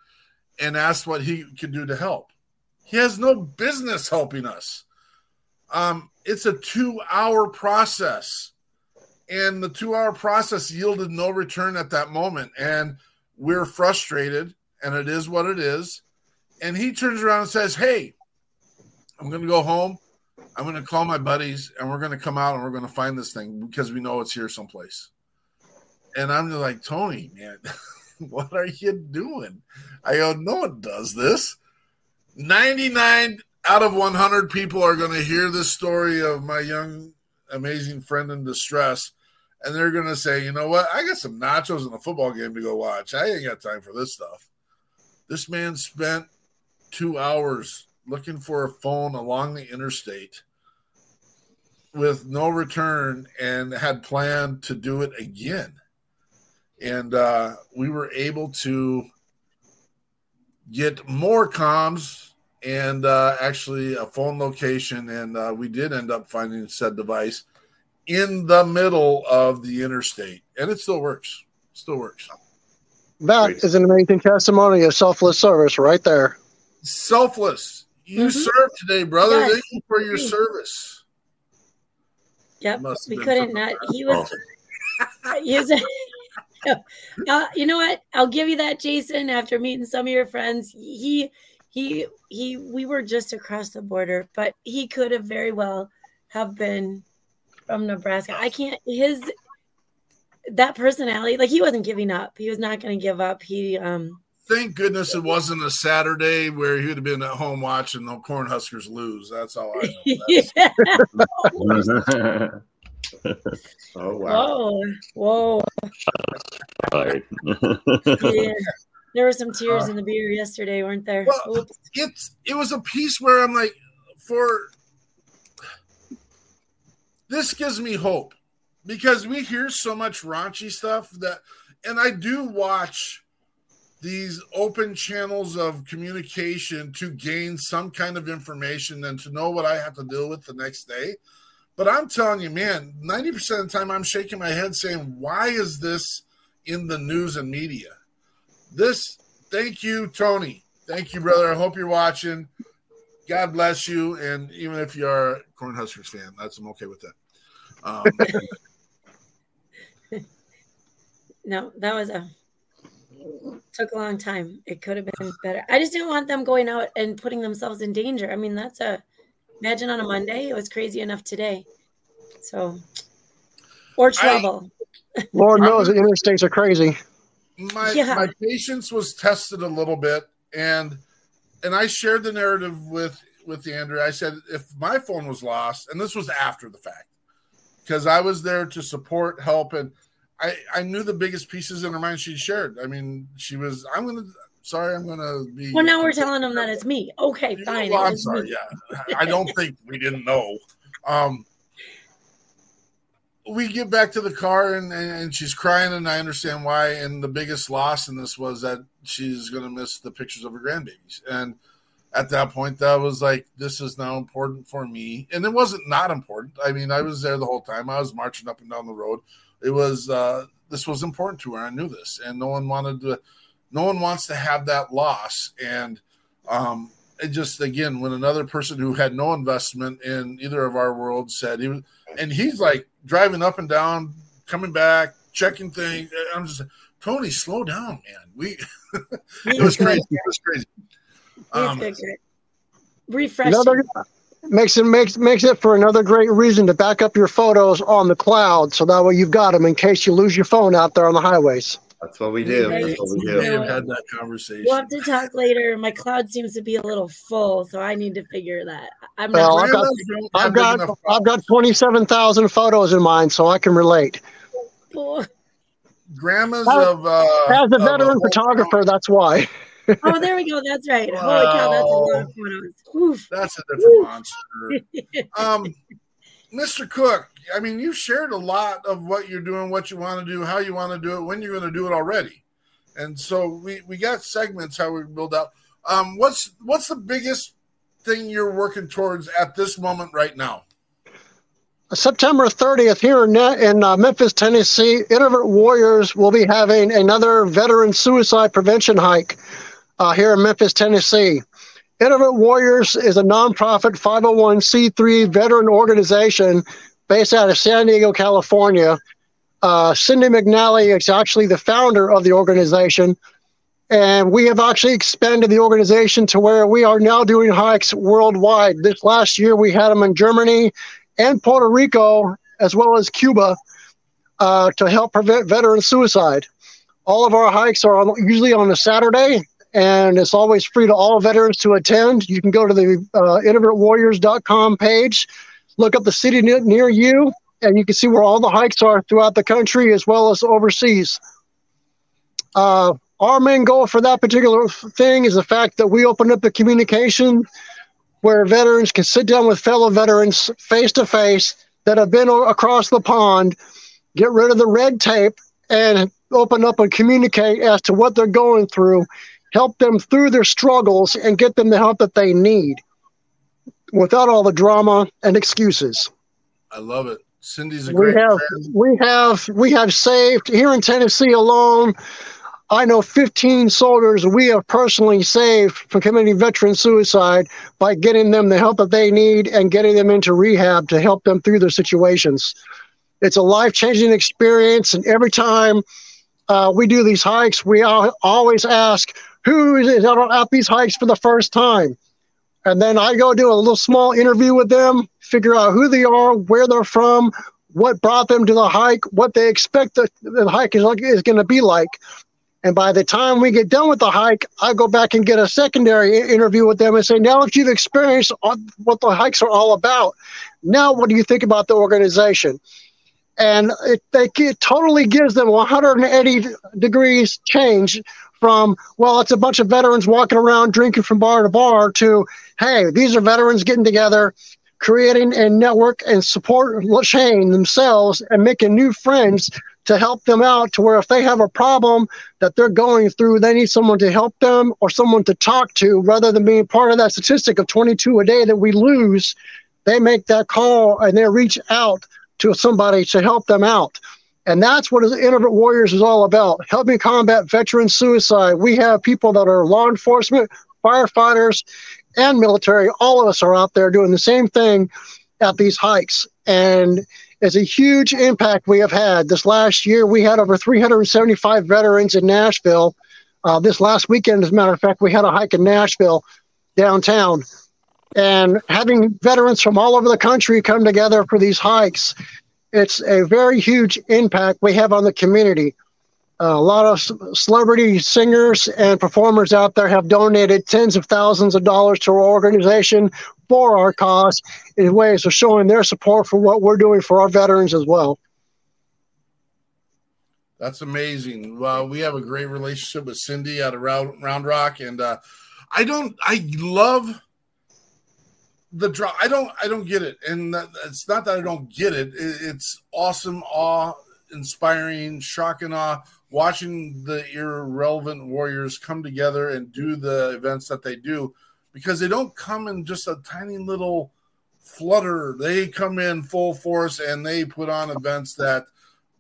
and asked what he could do to help he has no business helping us. Um, it's a two hour process, and the two hour process yielded no return at that moment. And we're frustrated, and it is what it is. And he turns around and says, Hey, I'm going to go home. I'm going to call my buddies, and we're going to come out and we're going to find this thing because we know it's here someplace. And I'm like, Tony, man, <laughs> what are you doing? I go, No one does this. 99 out of 100 people are going to hear this story of my young, amazing friend in distress. And they're going to say, you know what? I got some nachos and a football game to go watch. I ain't got time for this stuff. This man spent two hours looking for a phone along the interstate with no return and had planned to do it again. And uh, we were able to get more comms and uh, actually a phone location. And uh, we did end up finding said device in the middle of the interstate. And it still works. Still works. That Great. is an amazing testimony of selfless service right there. Selfless. You Mhm. served today, brother. Yes. Thank you for your service. Yep. We couldn't not. He was. <laughs> He was <laughs> uh, you know what? I'll give you that, Jason. After meeting some of your friends, he he he. We were just across the border, but he could have very well have been from Nebraska. I can't. His that personality, like he wasn't giving up. He was not going to give up. He um. Thank goodness it wasn't a Saturday where he would have been at home watching the Cornhuskers lose. That's all I know. <laughs> <laughs> Oh wow. Whoa, whoa. <laughs> Yeah. There were some tears in the beer yesterday, weren't there? Well, it's it was a piece where I'm like, for this gives me hope because we hear so much raunchy stuff that, and I do watch these open channels of communication to gain some kind of information and to know what I have to deal with the next day. But I'm telling you, man, 90% of the time I'm shaking my head saying, why is this in the news and media? This, thank you, Tony. Thank you, brother. I hope you're watching. God bless you. And even if you are a Cornhuskers fan, that's I'm okay with that. Um, <laughs> No, that was a took a long time. It could have been better. I just didn't want them going out and putting themselves in danger. I mean, that's a imagine on a Monday. It was crazy enough today. So or trouble. <laughs> Lord knows the interstates are crazy. my Yeah. my patience was tested a little bit and and I shared the narrative with with Andrew. I said if my phone was lost, and this was after the fact, because I was there to support, help, and I I knew the biggest pieces in her mind she'd shared. I mean, she was I'm gonna sorry I'm gonna be well, now we're telling them that it's me. Okay, fine. Well, I'm sorry. me. Yeah, I don't think we didn't know. Um, we get back to the car and, and she's crying, and I understand why. And the biggest loss in this was that she's going to miss the pictures of her grandbabies. And at that point, that was like, this is now important for me. And it wasn't not important. I mean, I was there the whole time. I was marching up and down the road. It was uh, this was important to her. I knew this, and no one wanted to. No one wants to have that loss. And um, it just again when another person who had no investment in either of our worlds said he was and he's like driving up and down coming back checking things i'm just tony slow down man we <laughs> it was crazy it was crazy He's um, good, good. Refreshing. Another makes it makes makes it for another great reason to back up your photos on the cloud, so that way you've got them in case you lose your phone out there on the highways. That's what we do. Right. That's what we we do. may have had that conversation We'll have to talk later. My cloud seems to be a little full, so I need to figure that. I'm Well, not. I've got- Grandmas don't I've got I've got twenty seven thousand photos in mine, so I can relate. Grandmas As- of uh As a veteran photographer, that's why. Oh, there we go. That's right. <laughs> Holy cow, that's a lot of photos. Oof. That's a different monster. Um, Mr. Cook, I mean, you've shared a lot of what you're doing, what you want to do, how you want to do it, when you're going to do it already, and so we we got segments how we build out. Um, what's what's the biggest thing you're working towards at this moment right now? September 30th here in, in uh, Memphis, Tennessee, Irreverent Warriors will be having another veteran suicide prevention hike uh, here in Memphis, Tennessee. Irreverent Warriors is a nonprofit 501c3 veteran organization based out of San Diego, California. Uh, Cindy McNally is actually the founder of the organization. And we have actually expanded the organization to where we are now doing hikes worldwide. This last year, we had them in Germany, and Puerto Rico, as well as Cuba, uh, to help prevent veteran suicide. All of our hikes are on, usually on a Saturday, and it's always free to all veterans to attend. You can go to the uh, irreverentwarriors.com page, look up the city near, you, and you can see where all the hikes are throughout the country as well as overseas. Uh, our main goal for that particular thing is the fact that we open up the communication where veterans can sit down with fellow veterans face to face that have been across the pond, get rid of the red tape, and open up and communicate as to what they're going through, help them through their struggles, and get them the help that they need without all the drama and excuses. I love it. Cindy's a We great have we have we have saved here in Tennessee alone. I know 15 soldiers we have personally saved from committing veteran suicide by getting them the help that they need and getting them into rehab to help them through their situations. It's a life changing experience, and every time uh, we do these hikes, we al- always ask who is out at these hikes for the first time. And then I go do a little small interview with them, figure out who they are, where they're from, what brought them to the hike, what they expect the, the hike is, like, is going to be like. And by the time we get done with the hike, I go back and get a secondary interview with them and say, now that you've experienced what the hikes are all about, now what do you think about the organization? And it, they, it totally gives them 180 degrees change from, well, it's a bunch of veterans walking around drinking from bar to bar to, hey, these are veterans getting together, creating a network and support chain themselves and making new friends to help them out to where if they have a problem that they're going through, they need someone to help them or someone to talk to rather than being part of that statistic of 22 a day that we lose. They make that call and they reach out to somebody to help them out. And that's what Irreverent Warriors is all about helping combat veteran suicide. We have people that are law enforcement, firefighters, and military. All of us are out there doing the same thing at these hikes. And it's a huge impact we have had. This last year, we had over 375 veterans in Nashville. Uh, this last weekend, as a matter of fact, we had a hike in Nashville downtown. And having veterans from all over the country come together for these hikes, it's a very huge impact we have on the community. Uh, a lot of celebrity singers and performers out there have donated tens of thousands of dollars to our organization for our cause in ways of showing their support for what we're doing for our veterans as well. That's amazing. Well, we have a great relationship with Cindy out of Round, Rock, and uh, I don't. I love the draw. I don't. I don't get it, and it's not that I don't get it. it. It's awesome, awe inspiring, shock and awe. Watching the Irreverent Warriors come together and do the events that they do, because they don't come in just a tiny little flutter. They come in full force and they put on events that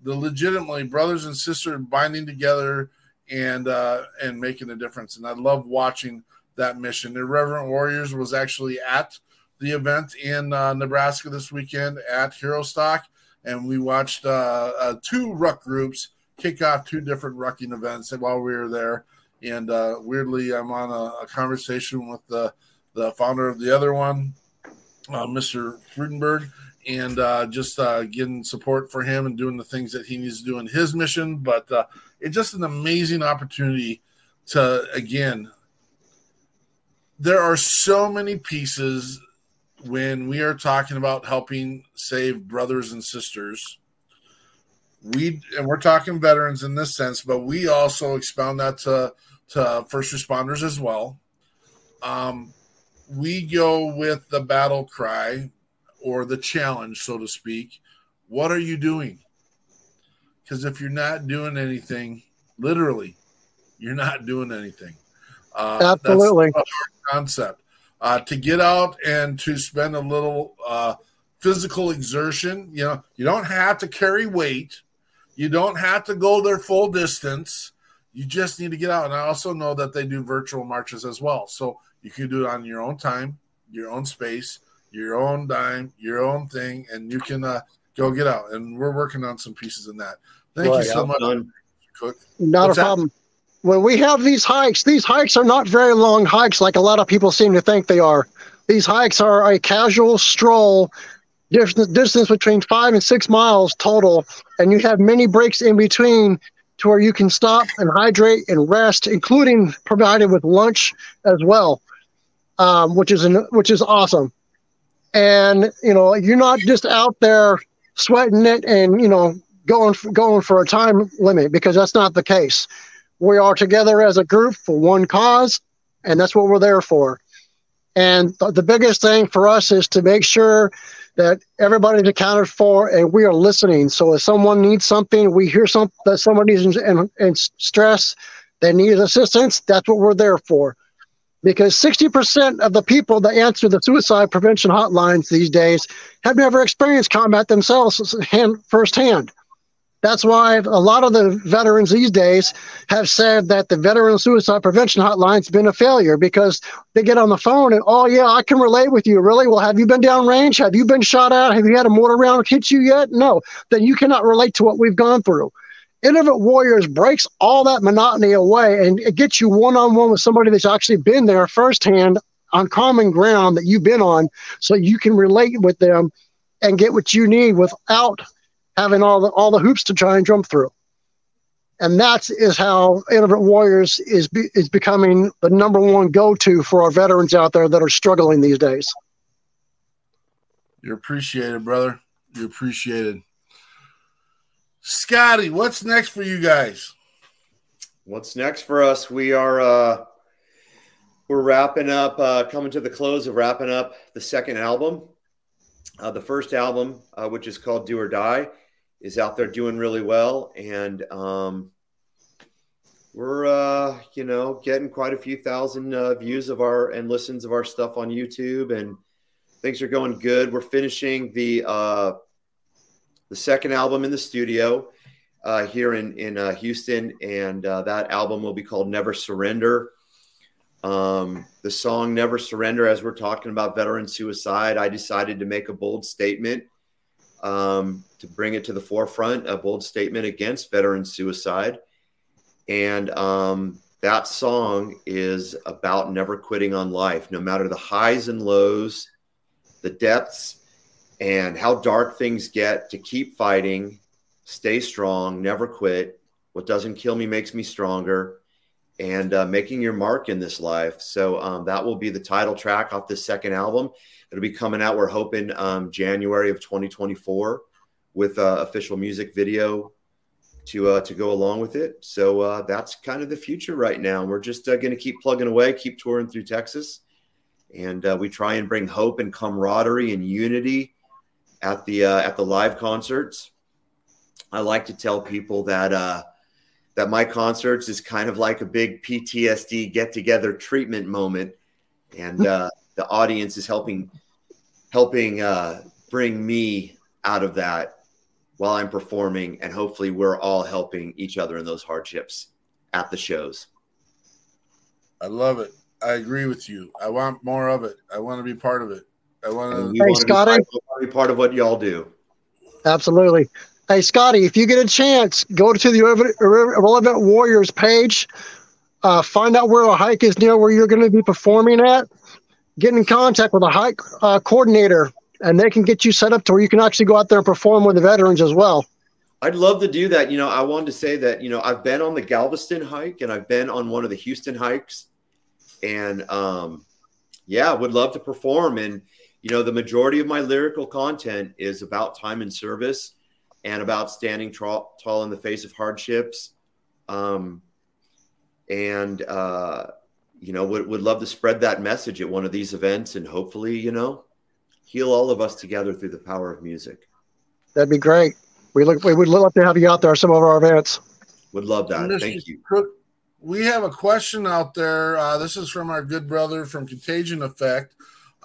the legitimately brothers and sisters binding together and uh, and making a difference. And I love watching that mission. The Irreverent Warriors was actually at the event in uh, Nebraska this weekend at Hero Stock, and we watched uh, uh, two ruck groups kick off two different rucking events while we were there. And weirdly, I'm on a, a conversation with the the founder of the other one, uh, Mr. Frudenberg, and uh, just uh, getting support for him and doing the things that he needs to do in his mission. But it's just an amazing opportunity to, again, there are so many pieces when we are talking about helping save brothers and sisters. We and we're talking veterans in this sense, but we also expound that to to first responders as well. Um, we go with the battle cry or the challenge, so to speak. What are you doing? Because if you're not doing anything, literally, you're not doing anything. Uh, Absolutely. Concept. Uh, to get out and to spend a little uh, physical exertion, you know, you don't have to carry weight. You don't have to go their full distance. You just need to get out. And I also know that they do virtual marches as well. So you can do it on your own time, your own space, your own dime, your own thing, and you can uh, go get out. And we're working on some pieces in that. Thank Right. you so Yeah, much, done. Cook. Not What's a that? When we have these hikes, these hikes are not very long hikes like a lot of people seem to think they are. These hikes are a casual stroll, distance, between five and six miles total, and you have many breaks in between to where you can stop and hydrate and rest, including provided with lunch as well, um, which is an, which is awesome. And you know, you're not just out there sweating it and you know going going for a time limit because that's not the case. We are together as a group for one cause, and that's what we're there for. And th- the biggest thing for us is to make sure that everybody's accounted for and we are listening. So if someone needs something, we hear something that somebody's in, in, in stress, they need assistance, that's what we're there for. Because 60% of the people that answer the suicide prevention hotlines these days have never experienced combat themselves hand, firsthand. That's why a lot of the veterans these days have said that the veteran suicide prevention hotline's been a failure because they get on the phone and, oh, yeah, I can relate with you. Really? Well, have you been downrange? Have you been shot at? Have you had a mortar round hit you yet? No. Then you cannot relate to what we've gone through. Irreverent Warriors breaks all that monotony away and it gets you one on one with somebody that's actually been there firsthand on common ground that you've been on so you can relate with them and get what you need without having all the all the hoops to try and jump through. And that is how Irreverent Warriors is be, is becoming the number one go to for our veterans out there that are struggling these days. You're appreciated, brother. You're appreciated. Scotti, what's next for you guys? What's next for us? We are uh we're wrapping up uh coming to the close of wrapping up the second album. Uh, the first album, uh, which is called Do or Die, is out there doing really well, and um, we're uh, you know getting quite a few thousand uh, views of our and listens of our stuff on YouTube, and things are going good. We're finishing the uh, the second album in the studio uh, here in in uh, Houston, and uh, that album will be called Never Surrender. Um, the song Never Surrender, as we're talking about veteran suicide, I decided to make a bold statement um, to bring it to the forefront, a bold statement against veteran suicide. And um, that song is about never quitting on life, no matter the highs and lows, the depths, and how dark things get, to keep fighting, stay strong, never quit. What doesn't kill me makes me stronger and uh, making your mark in this life. So um, that will be the title track off this second album. It'll be coming out. We're hoping um, January of 2024 with uh, official music video to uh, to go along with it. So uh, that's kind of the future right now. We're just uh, going to keep plugging away, keep touring through Texas, and uh, we try and bring hope and camaraderie and unity at the uh, at the live concerts. I like to tell people that uh, that my concerts is kind of like a big PTSD get together treatment moment, and uh, the audience is helping helping uh, bring me out of that while I'm performing, and hopefully we're all helping each other in those hardships at the shows. I love it. I agree with you. I want more of it. I want to be part of it. I want to. Hey, want to be Scotti. part of- be part of what y'all do. Absolutely. Hey, Scotti, if you get a chance, go to the Irrelevant- Relevant Warriors page, uh, find out where a hike is near where you're going to be performing at, get in contact with a hike uh, coordinator, and they can get you set up to where you can actually go out there and perform with the veterans as well. I'd love to do that. You know, I wanted to say that, you know, I've been on the Galveston hike and I've been on one of the Houston hikes. And um, yeah, would love to perform. And, you know, the majority of my lyrical content is about time and service and about standing tall, tall in the face of hardships. Um, and, uh, you know, would, would love to spread that message at one of these events and hopefully, you know, heal all of us together through the power of music. That'd be great. We look. We would love to have you out there at some of our events. Would love that. Mr. Thank you. Cook, we have a question out there. Uh, this is from our good brother from Contagion Effect,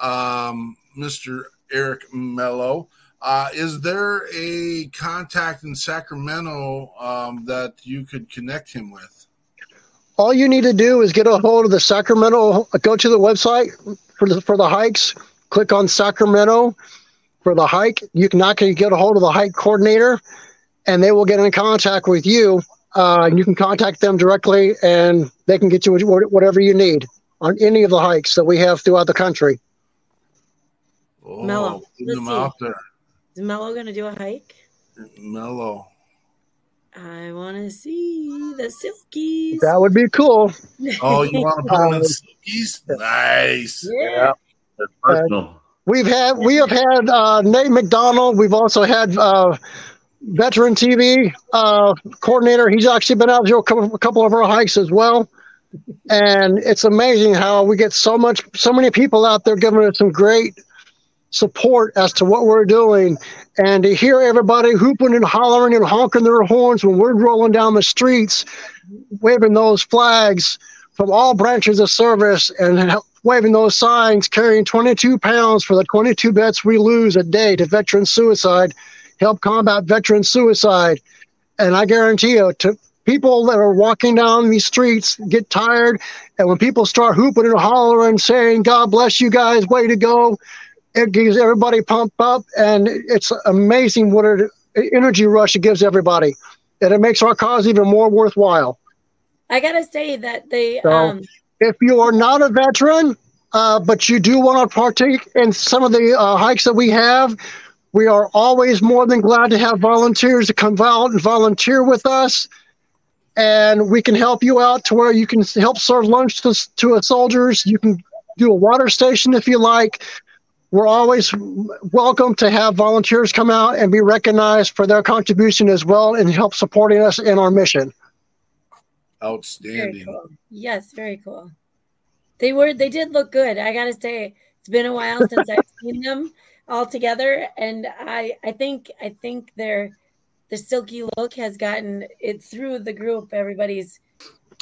um, Mr. Eric Mello. Uh, is there a contact in Sacramento um, that you could connect him with? All you need to do is get a hold of the Sacramento. Go to the website for the for the hikes. Click on Sacramento for the hike. You can actually get a hold of the hike coordinator, and they will get in contact with you. Uh, and you can contact them directly, and they can get you whatever you need on any of the hikes that we have throughout the country. Oh, Mello, put let's them see. out there. Is Mello gonna do a hike? Mellow. I want to see the silkies. That would be cool. Oh, you want to put them in Um, <laughs> silkies? Nice. yeah. That's personal. We've had we have had uh, Nate McDonald. We've also had uh, veteran TV uh, coordinator. He's actually been out there a couple, a couple of our hikes as well. And it's amazing how we get so much, so many people out there giving us some great support as to what we're doing. And to hear everybody hooping and hollering and honking their horns when we're rolling down the streets, waving those flags from all branches of service and waving those signs, carrying 22 pounds for the 22 bets we lose a day to veteran suicide, help combat veteran suicide. And I guarantee you, to people that are walking down these streets get tired. And when people start hooping and hollering, saying, God bless you guys, way to go, it gives everybody pumped up. And it's amazing what an energy rush it gives everybody. And it makes our cause even more worthwhile. I gotta say that they So, um if you are not a veteran, uh, but you do want to partake in some of the uh, hikes that we have, we are always more than glad to have volunteers to come out and volunteer with us. And we can help you out to where you can help serve lunch to, to a soldiers. You can do a water station if you like. We're always welcome to have volunteers come out and be recognized for their contribution as well and help supporting us in our mission. very Outstanding. cool. Yes, very cool. They were they did look good. I gotta say, it's been a while since I've <laughs> seen them all together, and I I think I think their the silky look has gotten it through the group. Everybody's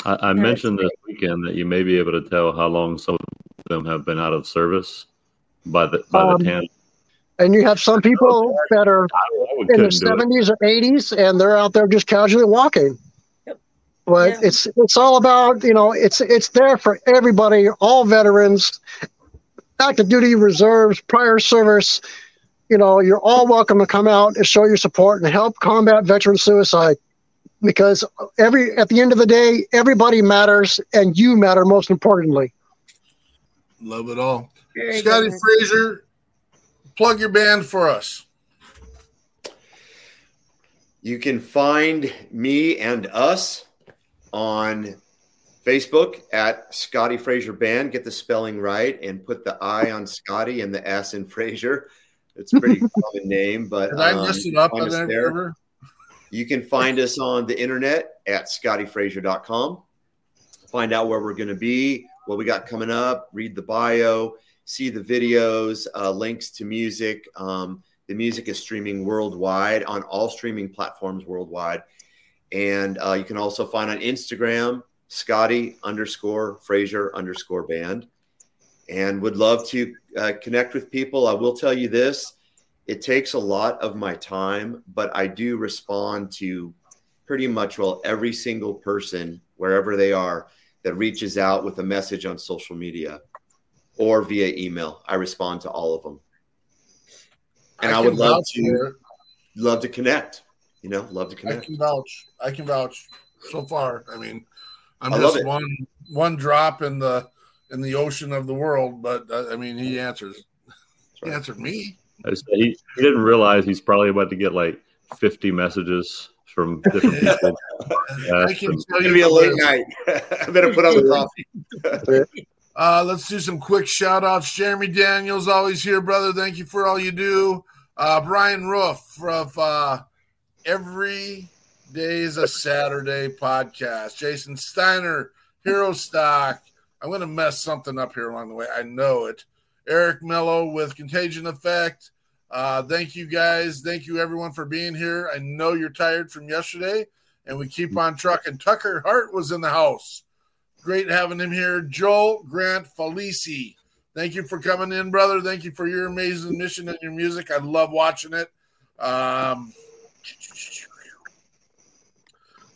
I, I mentioned this weekend that you may be able to tell how long some of them have been out of service by the by Um, the tan. And you have some people that are I would in the couldn't do it. seventies or eighties, and they're out there just casually walking. Yep. But Yeah. it's it's all about you know it's it's there for everybody, all veterans, active duty reserves, prior service. You know, you're all welcome to come out and show your support and help combat veteran suicide. Because every at the end of the day, everybody matters, and you matter most importantly. Love it all. Very Scotti good. Fraser, plug your band for us. You can find me and us on Facebook at Scotti Fraser Band. Get the spelling right and put the I on Scotti and the S in Fraser. It's a pretty <laughs> common name, but Did I um, mess it up find on us there? there. You can find us on the internet at scottifraser.com. Find out where we're going to be, what we got coming up, read the bio, see the videos, uh, links to music. Um, the music is streaming worldwide on all streaming platforms worldwide. And uh, you can also find on Instagram, Scotti underscore Fraser underscore band. And would love to uh, connect with people. I will tell you this it takes a lot of my time, but I do respond to pretty much well every single person wherever they are that reaches out with a message on social media or via email. I respond to all of them. And I, can would love to for it. love to connect. You know, love to connect. I connect. can vouch. I can vouch. So far, I mean, I'm I just one one drop in the in the ocean of the world, but uh, I mean, he answers. He answered me. I said he, he didn't realize he's probably about to get like 50 messages from different <laughs> people. I can It's tell gonna you be a late night. <laughs> I better put on the coffee. <laughs> Uh, let's do some quick shout outs. Jeremy Daniels, always here, brother. Thank you for all you do. Uh, Brian Roof of uh, Every Day is a Saturday podcast. Jason Steiner, Hero Stock. I'm going to mess something up here along the way. I know it. Eric Mello with Contagion Effect. Uh, thank you guys. Thank you everyone for being here. I know you're tired from yesterday, and we keep on trucking. Tucker Hart was in the house. Great having him here. Joel Grant Felici. Thank you for coming in, brother. Thank you for your amazing mission and your music. I love watching it. Um,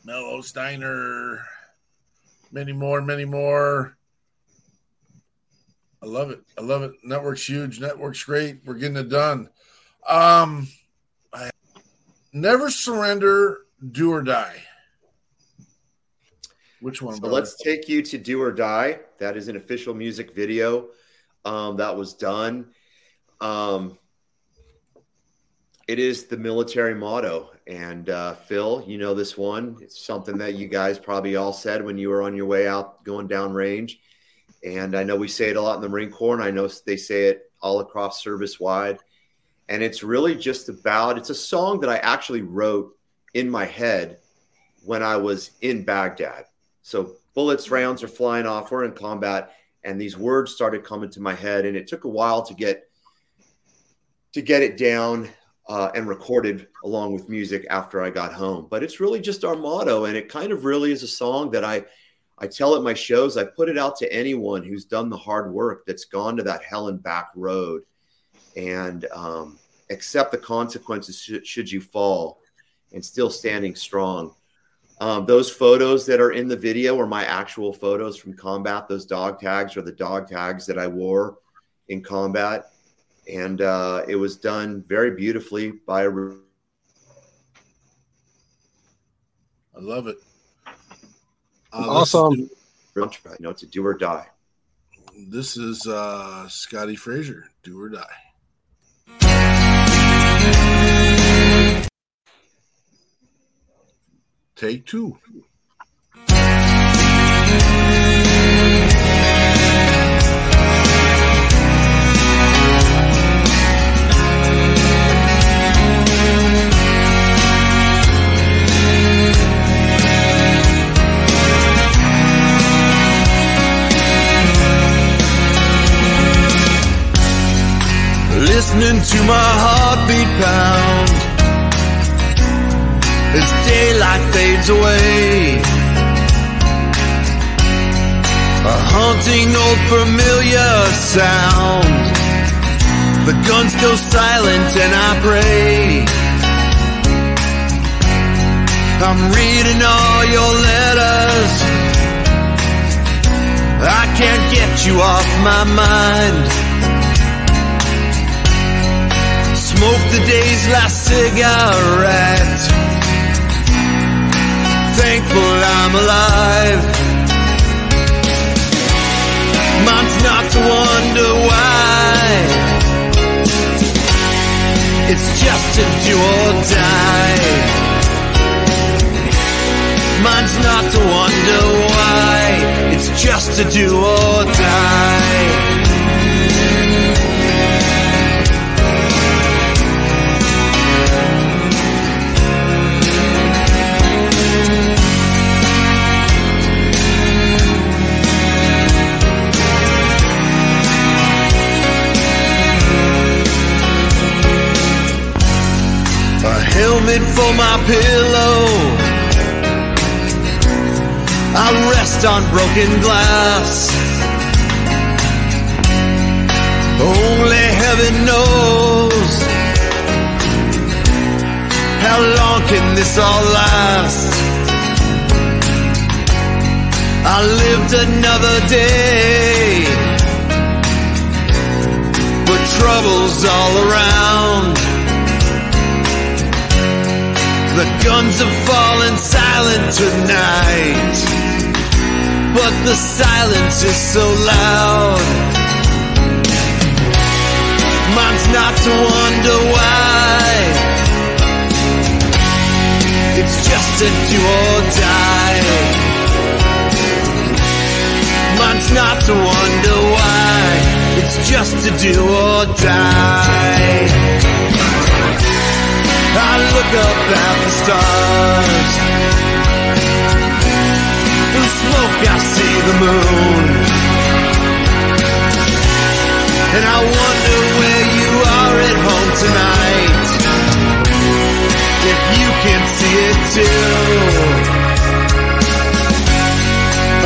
Mello Steiner. Many more, many more. I love it. I love it. Network's huge. Network's great. We're getting it done. Um, I never surrender, do or die. Which one? So brother? let's take you to Do or Die. That is an official music video um, that was done. Um, it is the military motto. And uh, Phil, you know this one. It's something that you guys probably all said when you were on your way out going down range. And I know we say it a lot in the Marine Corps, and I know they say it all across service wide. And it's really just about it's a song that I actually wrote in my head when I was in Baghdad. So bullets, rounds are flying off. We're in combat, and these words started coming to my head, and it took a while to get to get it down uh, and recorded along with music after I got home. But it's really just our motto, and it kind of really is a song that I I tell at my shows. I put it out to anyone who's done the hard work, that's gone to that hell and back road, and um, accept the consequences should, should you fall, and still standing strong. Um, those photos that are in the video are my actual photos from combat. Those dog tags are the dog tags that I wore in combat and uh, it was done very beautifully by a. I love it. Uh, Awesome. You know, it's a do or die. This is uh, Scotti Fraser, do or die. Take two. listening to my heartbeat pound as daylight fades away. A haunting old familiar sound. The guns go silent and I pray. I'm reading all your letters. I can't get you off my mind. Smoke the day's last cigarette. Thankful I'm alive. Mine's not to wonder why. It's just to do or die. Mine's not to wonder why. It's just to do or die. My pillow. I rest on broken glass. Only heaven knows how long can this all last. I lived another day, but troubles all around. The guns have fallen silent tonight, but the silence is so loud. Mine's not to wonder why. It's just a do or die. Mine's not to wonder why. It's just a do or die. I look up at the stars. Through smoke, I see the moon. And I wonder where you are at home tonight. If you can see it too.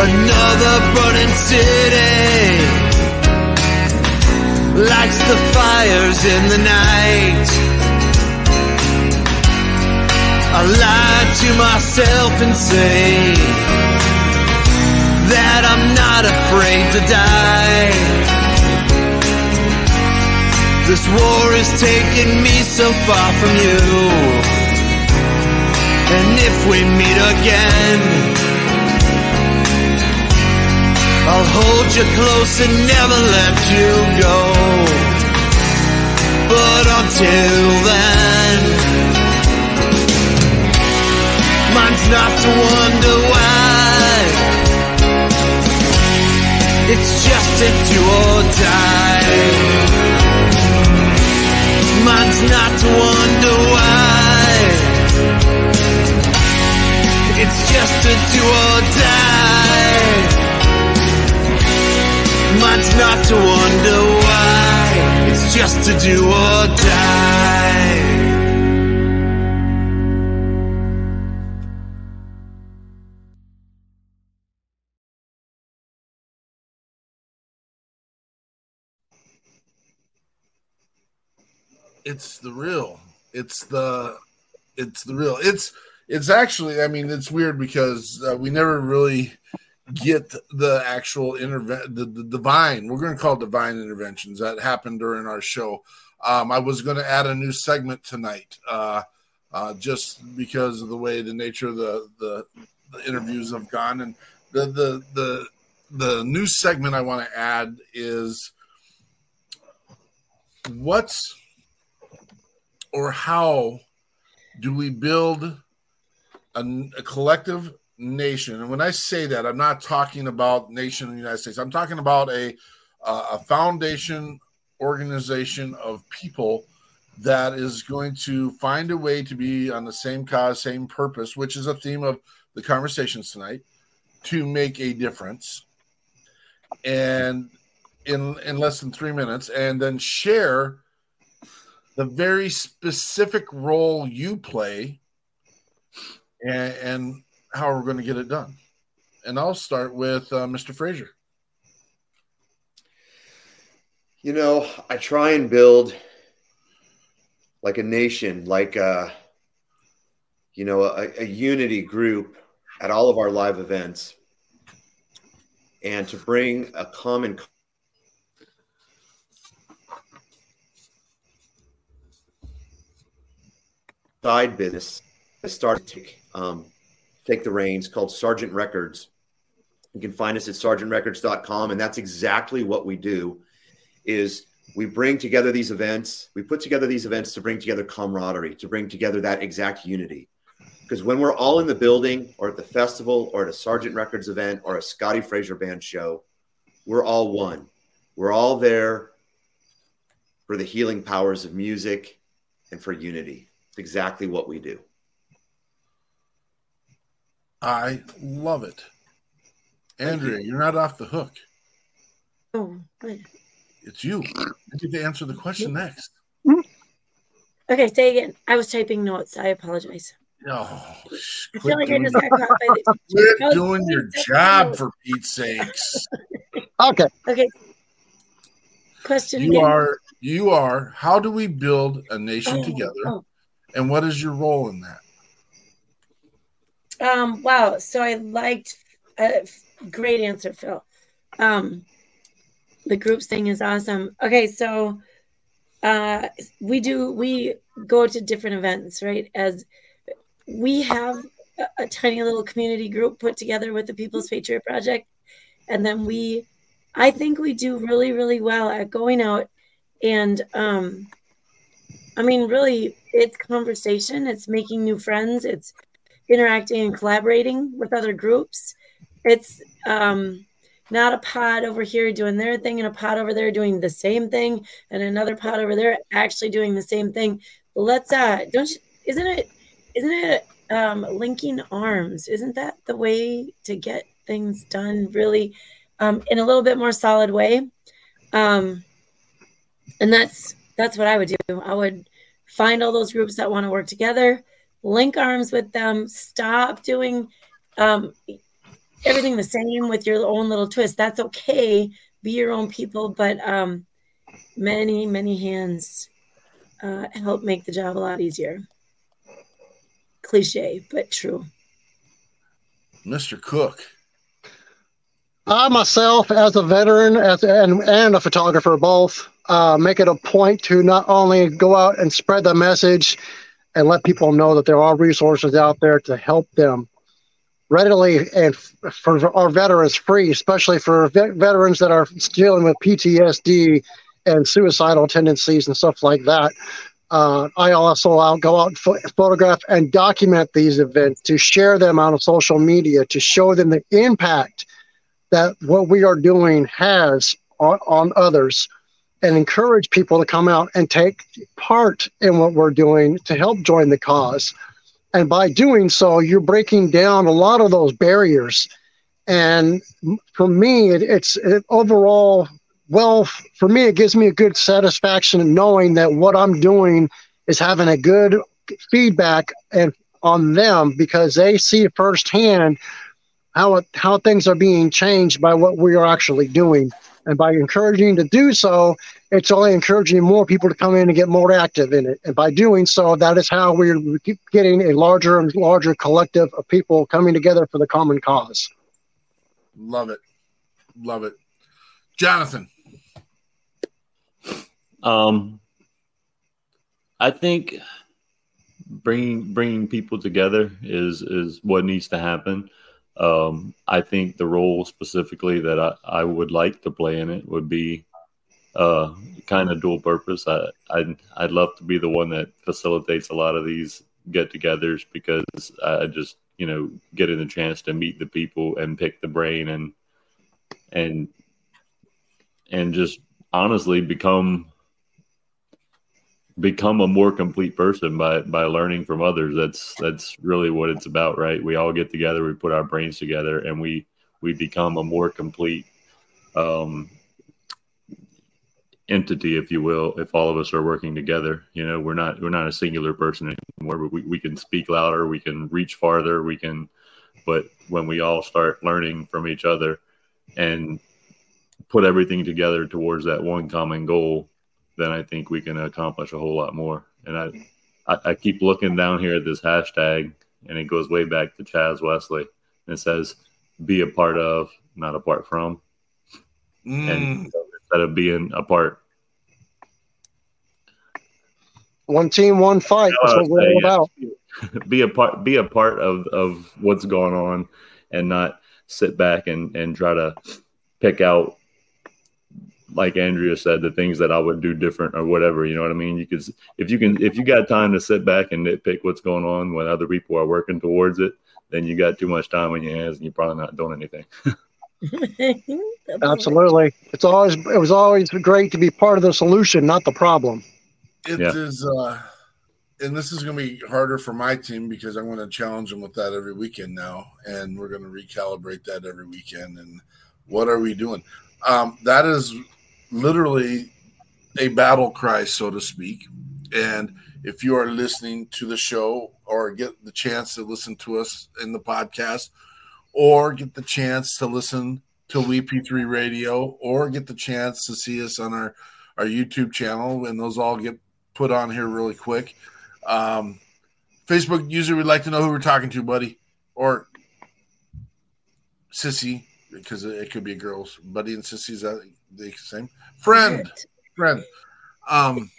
Another burning city lights the fires in the night. I lie to myself and say that I'm not afraid to die. This war is taking me so far from you. And if we meet again, I'll hold you close and never let you go. But until then, not to wonder why. It's just a do or die. Mine's not to wonder why. It's just to do or die. Mine's not to wonder why. It's just to do or die. It's the real. It's the it's the real. It's it's actually. I mean, it's weird because uh, we never really get the actual intervent the, the divine. We're going to call divine interventions that happened during our show. Um, I was going to add a new segment tonight, uh, uh, just because of the way the nature of the, the the interviews have gone, and the the the the new segment I want to add is what's or how do we build a, a, collective nation? And when I say that, I'm not talking about nation of the United States. I'm talking about a a foundation organization of people that is going to find a way to be on the same cause, same purpose, which is a theme of the conversations tonight, to make a difference. And in in less than three minutes, and then share the very specific role you play and, and how we're going to get it done. And I'll start with uh, Mr. Fraser. You know, I try and build like a nation, like a, you know, a, a unity group at all of our live events and to bring a common side business I started to take, um, take the reins called Sergeant Records. You can find us at sergeantrecords.com. And that's exactly what we do is we bring together these events. We put together these events to bring together camaraderie, to bring together that exact unity. Because when we're all in the building or at the festival or at a Sergeant Records event or a Scotti Fraser band show, we're all one. We're all there for the healing powers of music and for unity. It's exactly what we do. I love it. Andrea, you're not off the hook. Oh, good. It's you. You get to answer the question mm-hmm. next. Okay, say again. I was typing notes. I apologize. Oh, I feel like I just got caught by the <laughs> quit doing your job for Pete's sakes. <laughs> Okay. Okay. Question You again. are you are how do we build a nation Oh, together? oh. And what is your role in that? Um, wow. So I liked uh, great answer, Phil. Um, the groups thing is awesome. Okay, so uh, we do we go to different events, right? As we have a, a tiny little community group put together with the People's Patriot Project, and then we, I think we do really really well at going out and um, I mean, really, it's conversation. It's making new friends. It's interacting and collaborating with other groups. It's um, not a pod over here doing their thing and a pod over there doing the same thing and another pod over there actually doing the same thing. Let's uh, don't you, isn't it isn't it um, linking arms? Isn't that the way to get things done really um, in a little bit more solid way? Um, and that's that's what I would do. I would find all those groups that want to work together, link arms with them, stop doing um, everything the same with your own little twist. That's okay. Be your own people, but um, many, many hands uh, help make the job a lot easier. Cliche, but true. Mr. Cook. I myself, as a veteran as, and, and a photographer, both, uh, make it a point to not only go out and spread the message and let people know that there are resources out there to help them readily and f- for our veterans free, especially for vet- veterans that are dealing with PTSD and suicidal tendencies and stuff like that. Uh, I also I'll go out and pho- photograph and document these events to share them on social media to show them the impact that what we are doing has on, on others and encourage people to come out and take part in what we're doing to help join the cause. And by doing so, you're breaking down a lot of those barriers. And for me, it, it's it overall, well, for me, it gives me a good satisfaction in knowing that what I'm doing is having a good feedback and on them because they see firsthand how how things are being changed by what we are actually doing. And by encouraging to do so, it's only encouraging more people to come in and get more active in it. And by doing so, that is how we're getting a larger and larger collective of people coming together for the common cause. Love it. Love it. Jonathan. Um, I think bringing bringing people together is is what needs to happen. Um, I think the role specifically that I, I would like to play in it would be uh, kind of dual purpose. I, I'd, I'd love to be the one that facilitates a lot of these get togethers because I just, you know, getting the chance to meet the people and pick the brain and, and, and just honestly become become a more complete person by by learning from others. That's that's really what it's about right? We all get together we put our brains together and we we become a more complete um entity if you will if all of us are working together. You know we're not we're not a singular person anymore we, we can speak louder we can reach farther we can but when we all start learning from each other and put everything together towards that one common goal then I think we can accomplish a whole lot more. And I, I, I keep looking down here at this hashtag, and it goes way back to Chaz Wesley. And it says, "Be a part of, not apart from." Mm. And instead of being apart, one team, one fight. That's what we're all about. <laughs> be a part, be a part of of what's going on, and not sit back and and try to pick out like Andrea said, the things that I would do different or whatever. You know what I mean? You could, if you can, if you got time to sit back and nitpick what's going on when other people are working towards it, then you got too much time on your hands and you're probably not doing anything. <laughs> Absolutely, it's always it was always great to be part of the solution, not the problem. It Yeah. is, uh, and this is going to be harder for my team because I'm going to challenge them with that every weekend now, and we're going to recalibrate that every weekend. And what are we doing? Um, that is literally a battle cry, so to speak. And if you are listening to the show or get the chance to listen to us in the podcast, or get the chance to listen to WeP3 Radio, or get the chance to see us on our, our YouTube channel, and those all get put on here really quick. Um, Facebook user we'd like to know who we're talking to, buddy, or sissy, because it, could be a girls. Buddy and sissy is that the same? Friend, friend. Um,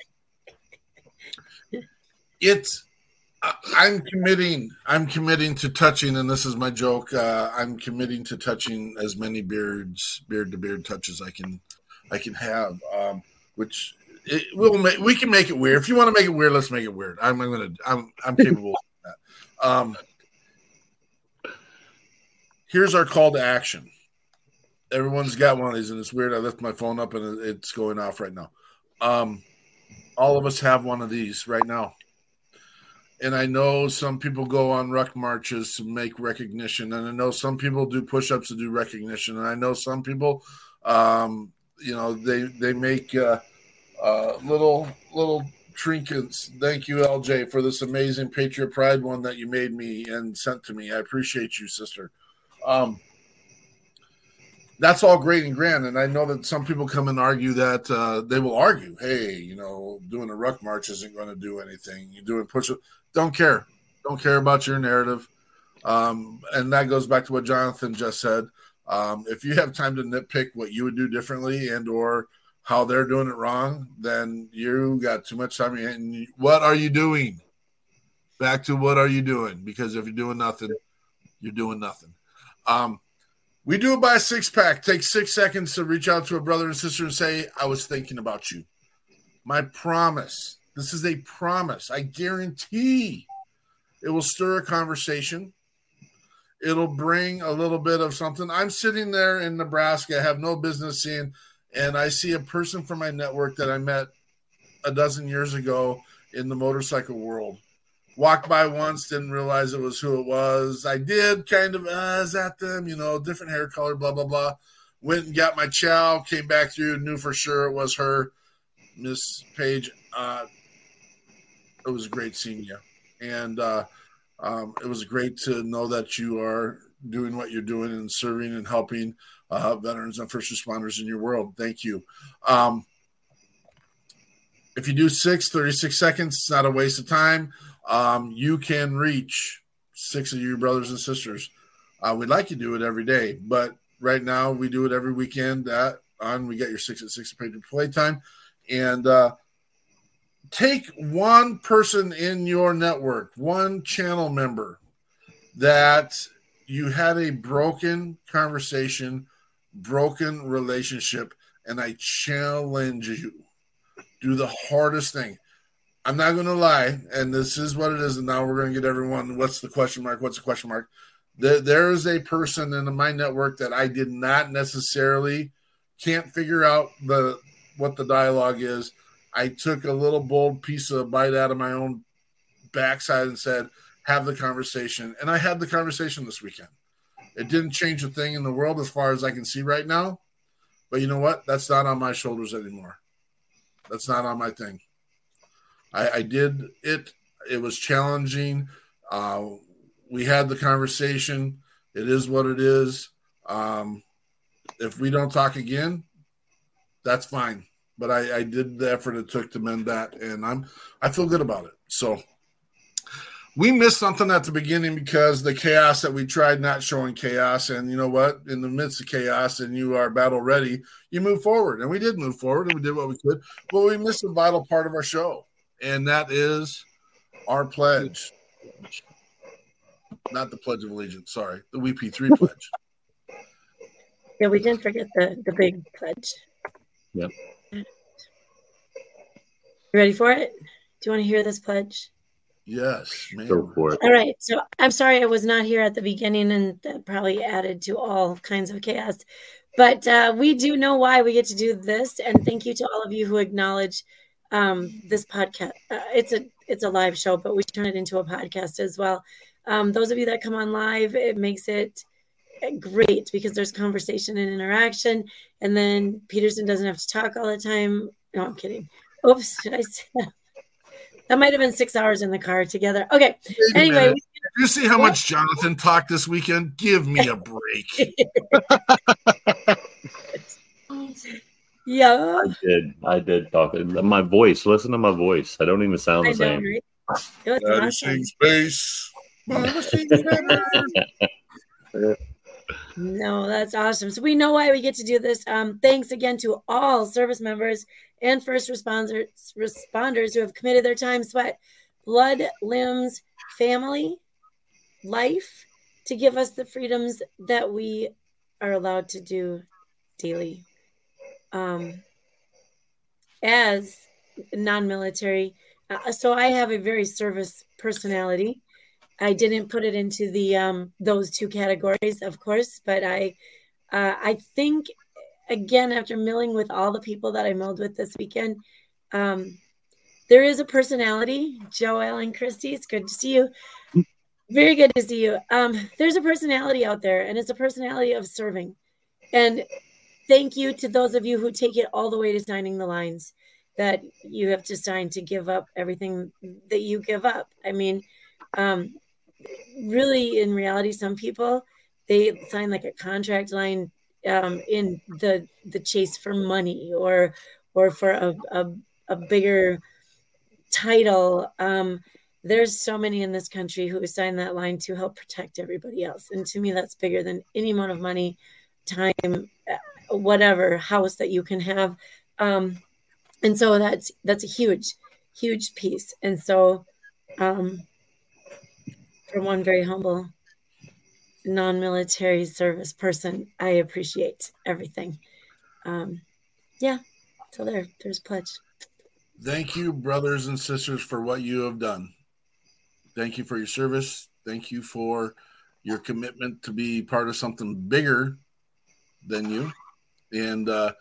it's I- I'm committing. I'm committing to touching, and this is my joke. Uh, I'm committing to touching as many beards, beard to beard touches I can, I can have. Um, which it will make. We can make it weird. If you want to make it weird, let's make it weird. I'm, I'm gonna. I'm. I'm capable of that. Um, here's our call to action. Everyone's got one of these, and it's weird. I left my phone up, and it's going off right now. Um, all of us have one of these right now. And I know some people go on ruck marches to make recognition, and I know some people do push-ups to do recognition, and I know some people, um, you know, they they make uh, uh, little little trinkets. Thank you, LJ, for this amazing Patriot Pride one that you made me and sent to me. I appreciate you, sister. Um, that's all great and grand. And I know that some people come and argue that uh, they will argue, hey, you know, doing a ruck march isn't going to do anything. You're doing push up. Don't care. Don't care about your narrative. Um, and that goes back to what Jonathan just said. Um, if you have time to nitpick what you would do differently and or how they're doing it wrong, then you got too much time. And what are you doing? Back to what are you doing? Because if you're doing nothing, you're doing nothing. Um, we do it by a six pack. Take six seconds to reach out to a brother and sister and say, I was thinking about you. My promise. This is a promise. I guarantee it will stir a conversation. It'll bring a little bit of something. I'm sitting there in Nebraska, I have no business seeing, and I see a person from my network that I met a dozen years ago in the motorcycle world walked by once, didn't realize it was who it was. I did kind of, uh, is that them? You know, different hair color, blah, blah, blah. Went and got my chow, came back through, knew for sure it was her, Miss Page. Uh, it was great seeing you. And uh, um, it was great to know that you are doing what you're doing and serving and helping uh, veterans and first responders in your world. Thank you. Um, if you do six, 36 seconds, it's not a waste of time. Um, you can reach six of your brothers and sisters. Uh, we'd like you to do it every day, but right now we do it every weekend. At on we get your six at six Patriot playtime, and uh, take one person in your network, one channel member that you had a broken conversation, broken relationship, and I challenge you do the hardest thing. I'm not going to lie, and this is what it is. And now we're going to get everyone. What's the question mark? What's the question mark? There, there is a person in my network that I did not necessarily can't figure out the what the dialogue is. I took a little bold piece of bite out of my own backside and said, "Have the conversation," and I had the conversation this weekend. It didn't change a thing in the world as far as I can see right now, but you know what? That's not on my shoulders anymore. That's not on my thing. I, I did it. It was challenging. Uh, we had the conversation. It is what it is. Um, if we don't talk again, that's fine. But I, I did the effort it took to mend that, and I'm I feel good about it. So we missed something at the beginning because the chaos that we tried not showing chaos. And you know what? In the midst of chaos and you are battle ready, you move forward. And we did move forward and we did what we could. But we missed a vital part of our show. And that is our pledge. Not the Pledge of Allegiance, sorry, the WeP3 pledge. Yeah, we didn't forget the, the big pledge. Yep. You ready for it? Do you want to hear this pledge? Yes, man. Go for it. All right. So I'm sorry I was not here at the beginning and that probably added to all kinds of chaos. But uh, we do know why we get to do this. And thank you to all of you who acknowledge um, this podcast. Uh, it's a it's a live show, but we turn it into a podcast as well. Um, those of you that come on live, it makes it great because there's conversation and interaction. And then Peterson doesn't have to talk all the time. No, I'm kidding. Oops, did I say that? That might have been six hours in the car together. Okay. Wait Anyway, minute. you see how much Jonathan talked this weekend? Give me a break. <laughs> <laughs> yeah. I did. I did talk. My voice. Listen to my voice. I don't even sound I the know, same. right? It Daddy sings bass. Mama sings tenor. No, that's awesome. So we know why we get to do this. Um, thanks again to all service members and first responders responders who have committed their time, sweat, blood, limbs, family, life to give us the freedoms that we are allowed to do daily. Um, as non-military, uh, so I have a very service personality. I didn't put it into the um, those two categories, of course, but I uh, I think again after milling with all the people that I milled with this weekend, um, there is a personality. Joel and Christy, it's good to see you. Very good to see you. Um, there's a personality out there, and it's a personality of serving. And thank you to those of you who take it all the way to signing the lines that you have to sign to give up everything that you give up. I mean, um, really, in reality, some people they sign like a contract line um, in the the chase for money or or for a a, a bigger title. Um, there's so many in this country who sign that line to help protect everybody else, and to me, that's bigger than any amount of money, time, whatever house that you can have. Um, and so that's that's a huge, huge piece. And so, um, for one very humble non-military service person, I appreciate everything. Um, yeah. So there, there's pledge. Thank you, brothers and sisters, for what you have done. Thank you for your service. Thank you for your commitment to be part of something bigger than you. And uh,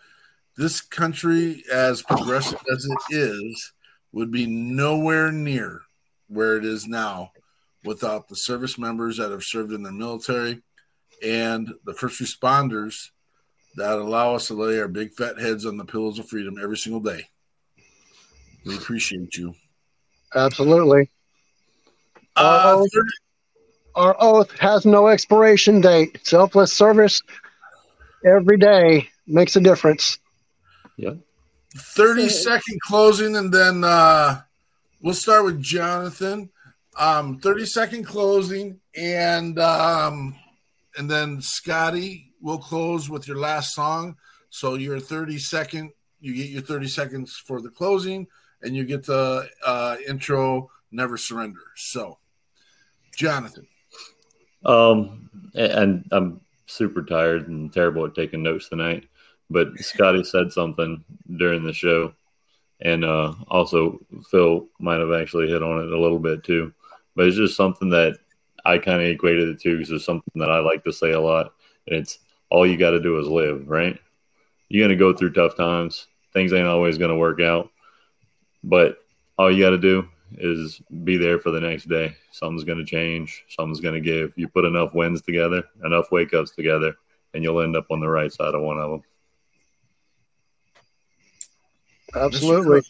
this country, as progressive as it is, would be nowhere near where it is now without the service members that have served in the military and the first responders that allow us to lay our big fat heads on the pillows of freedom every single day. We appreciate you. Absolutely. Our, Uh, oath, our oath has no expiration date. Selfless service every day makes a difference. Yeah. 30 second closing and then uh we'll start with jonathan um 30 second closing and um and then scotti will close with your last song so your 30 second you get your 30 seconds for the closing and you get the uh intro never surrender so jonathan Um, and I'm super tired and terrible at taking notes tonight. But Scotti said something during the show, and uh, also Phil might have actually hit on it a little bit too. But it's just something that I kind of equated it to because it's something that I like to say a lot. And it's all you got to do is live, right? You're gonna go through tough times. Things ain't always gonna work out, but all you got to do is be there for the next day. Something's going to change. Something's going to give. You put enough wins together, enough wake ups together, and you'll end up on the right side of one of them. Absolutely.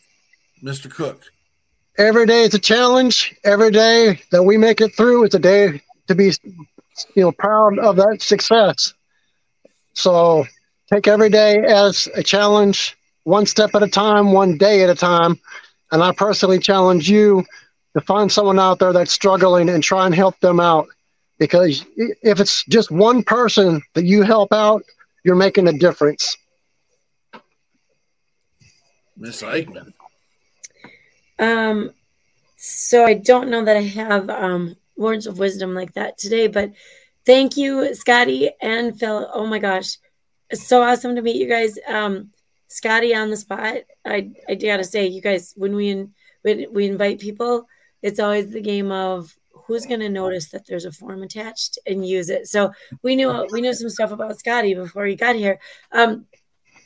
mr cook Every day is a challenge. Every day that we make it through is a day to be, you know, proud of that success. So take every day as a challenge, one step at a time, one day at a time. And I personally challenge you to find someone out there that's struggling and try and help them out. Because if it's just one person that you help out, you're making a difference. Miss eichmann Um, so I don't know that I have um words of wisdom like that today, but thank you, Scotti and Phil. Oh my gosh, it's so awesome to meet you guys. Um, Scotti on the spot. I I gotta say, you guys, when we in, when we invite people, it's always the game of who's gonna notice that there's a form attached and use it. So we knew we knew some stuff about Scotti before he got here. Um,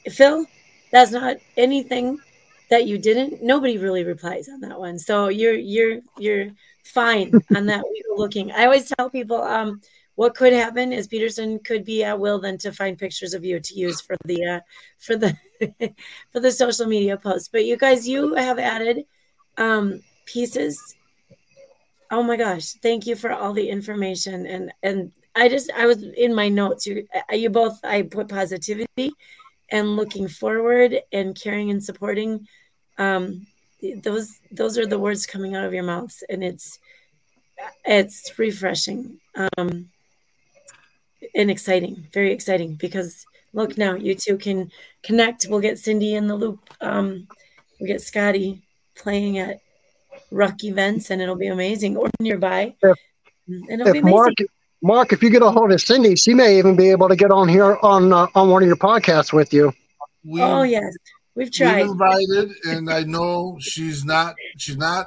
Phil, that's not anything that you didn't nobody really replies on that one. So you're you're you're fine <laughs> on that we were looking. I always tell people um what could happen is peterson could be at will then to find pictures of you to use for the uh for the <laughs> for the social media posts but you guys you have added um pieces. Oh my gosh thank you for all the information. And and i just i was in my notes. You you both i put positivity and looking forward and caring and supporting um those those are the words coming out of your mouths and it's it's refreshing um and exciting very exciting because look now you two can connect. We'll get cindy in the loop um we'll get scotti playing at ruck events and it'll be amazing or nearby. If- and it'll be if amazing Mark, Mark, if you get a hold of Cindy, she may even be able to get on here on uh, on one of your podcasts with you. we oh yes we've We've tried invited, and I know she's not. She's not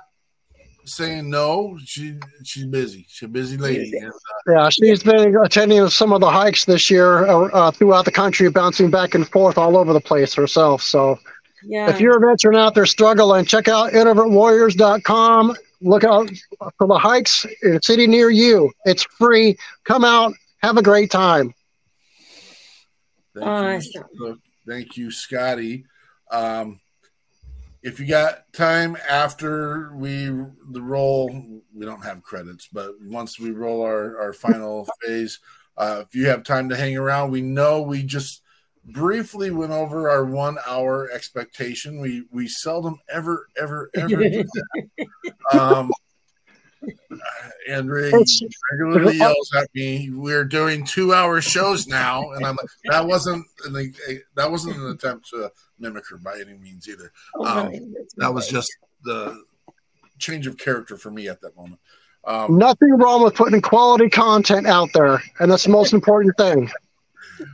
saying no. She she's busy. She's a busy lady. And, uh, Yeah, she's been attending some of the hikes this year uh, uh, throughout the country, bouncing back and forth all over the place herself. So yeah if you're a veteran out there struggling, check out irreverentwarriors.com. Look out for the hikes in a city near you. It's free. Come out, have a great time. thank you, Awesome. Mr. Cook. Thank you, Scotti. Um, if you got time after we the roll, we don't have credits, but once we roll our our final <laughs> phase, uh, if you have time to hang around, we know we just briefly went over our one hour expectation. We we seldom ever ever ever do <laughs> that. Um, Andre It's- regularly yells at me. We're doing two hour shows now, and I'm like, that wasn't an, that wasn't an attempt to mimic her by any means either. Oh, Um, really? That was just the change of character for me at that moment. Um, Nothing wrong with putting quality content out there, and that's the most important thing.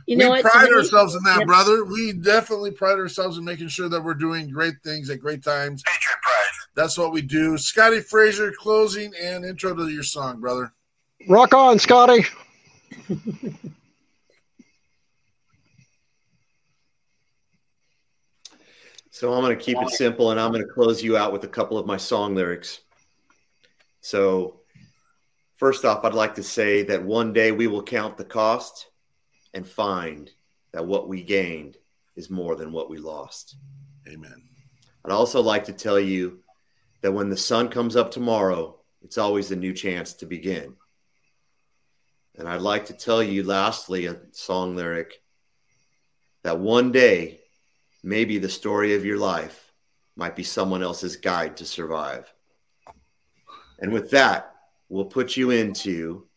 You know we what pride today- ourselves in that, Yep. brother. We definitely pride ourselves in making sure that we're doing great things at great times. Patriot pride. That's what we do. Scotti Fraser, closing and intro to your song, brother. Rock on, Scotti. So I'm going to keep it simple and I'm going to close you out with a couple of my song lyrics. So, first off, I'd like to say that one day we will count the cost and find that what we gained is more than what we lost. Amen. I'd also like to tell you that when the sun comes up tomorrow, it's always a new chance to begin. And I'd like to tell you, lastly, a song lyric that one day, maybe the story of your life might be someone else's guide to survive. And with that, we'll put you into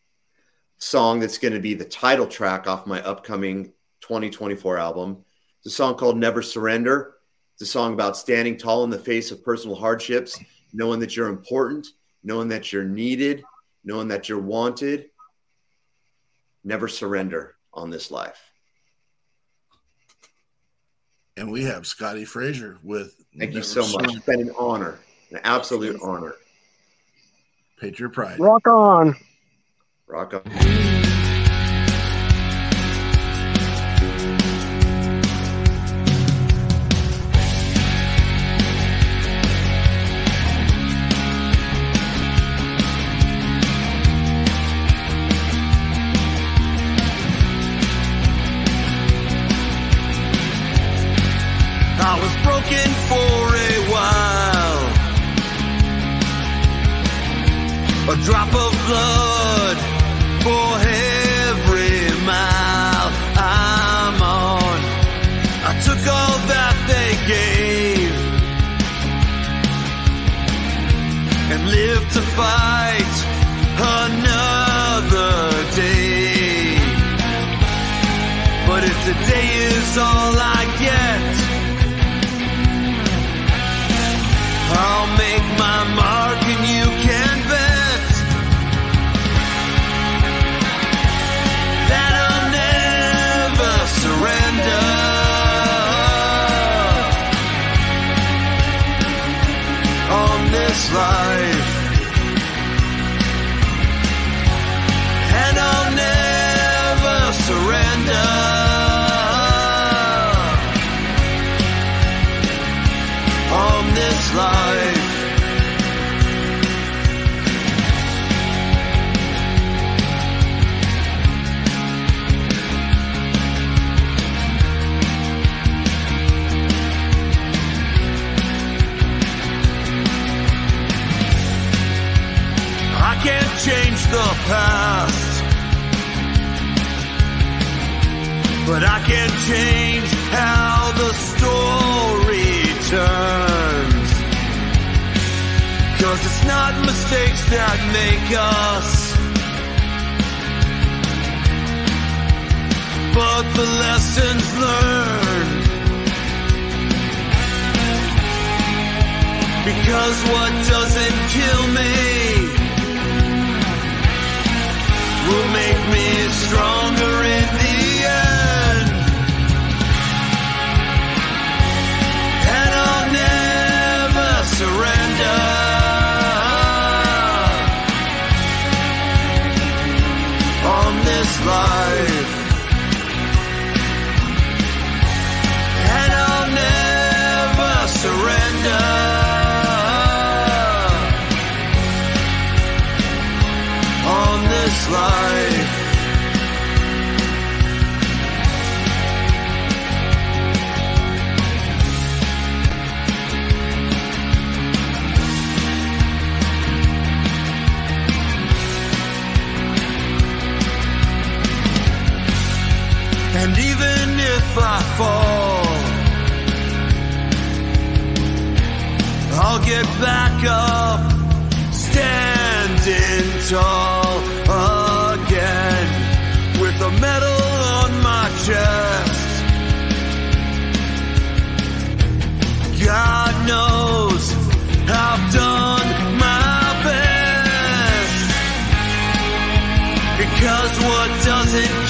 song that's going to be the title track off my upcoming 2024 album. It's a song called Never Surrender. It's a song about standing tall in the face of personal hardships, knowing that you're important, knowing that you're needed, knowing that you're wanted. Never surrender on this life. And we have Scotti Fraser with. Thank you Never so much. Surrender. It's been an honor, an absolute honor. Patriot Pride. Rock on. Rock on. Mistakes that make us, but the lessons learned. Because what doesn't kill me will make me stronger in if I fall. I'll get back up, standing tall again with a medal on my chest. God knows I've done my best. Because what doesn't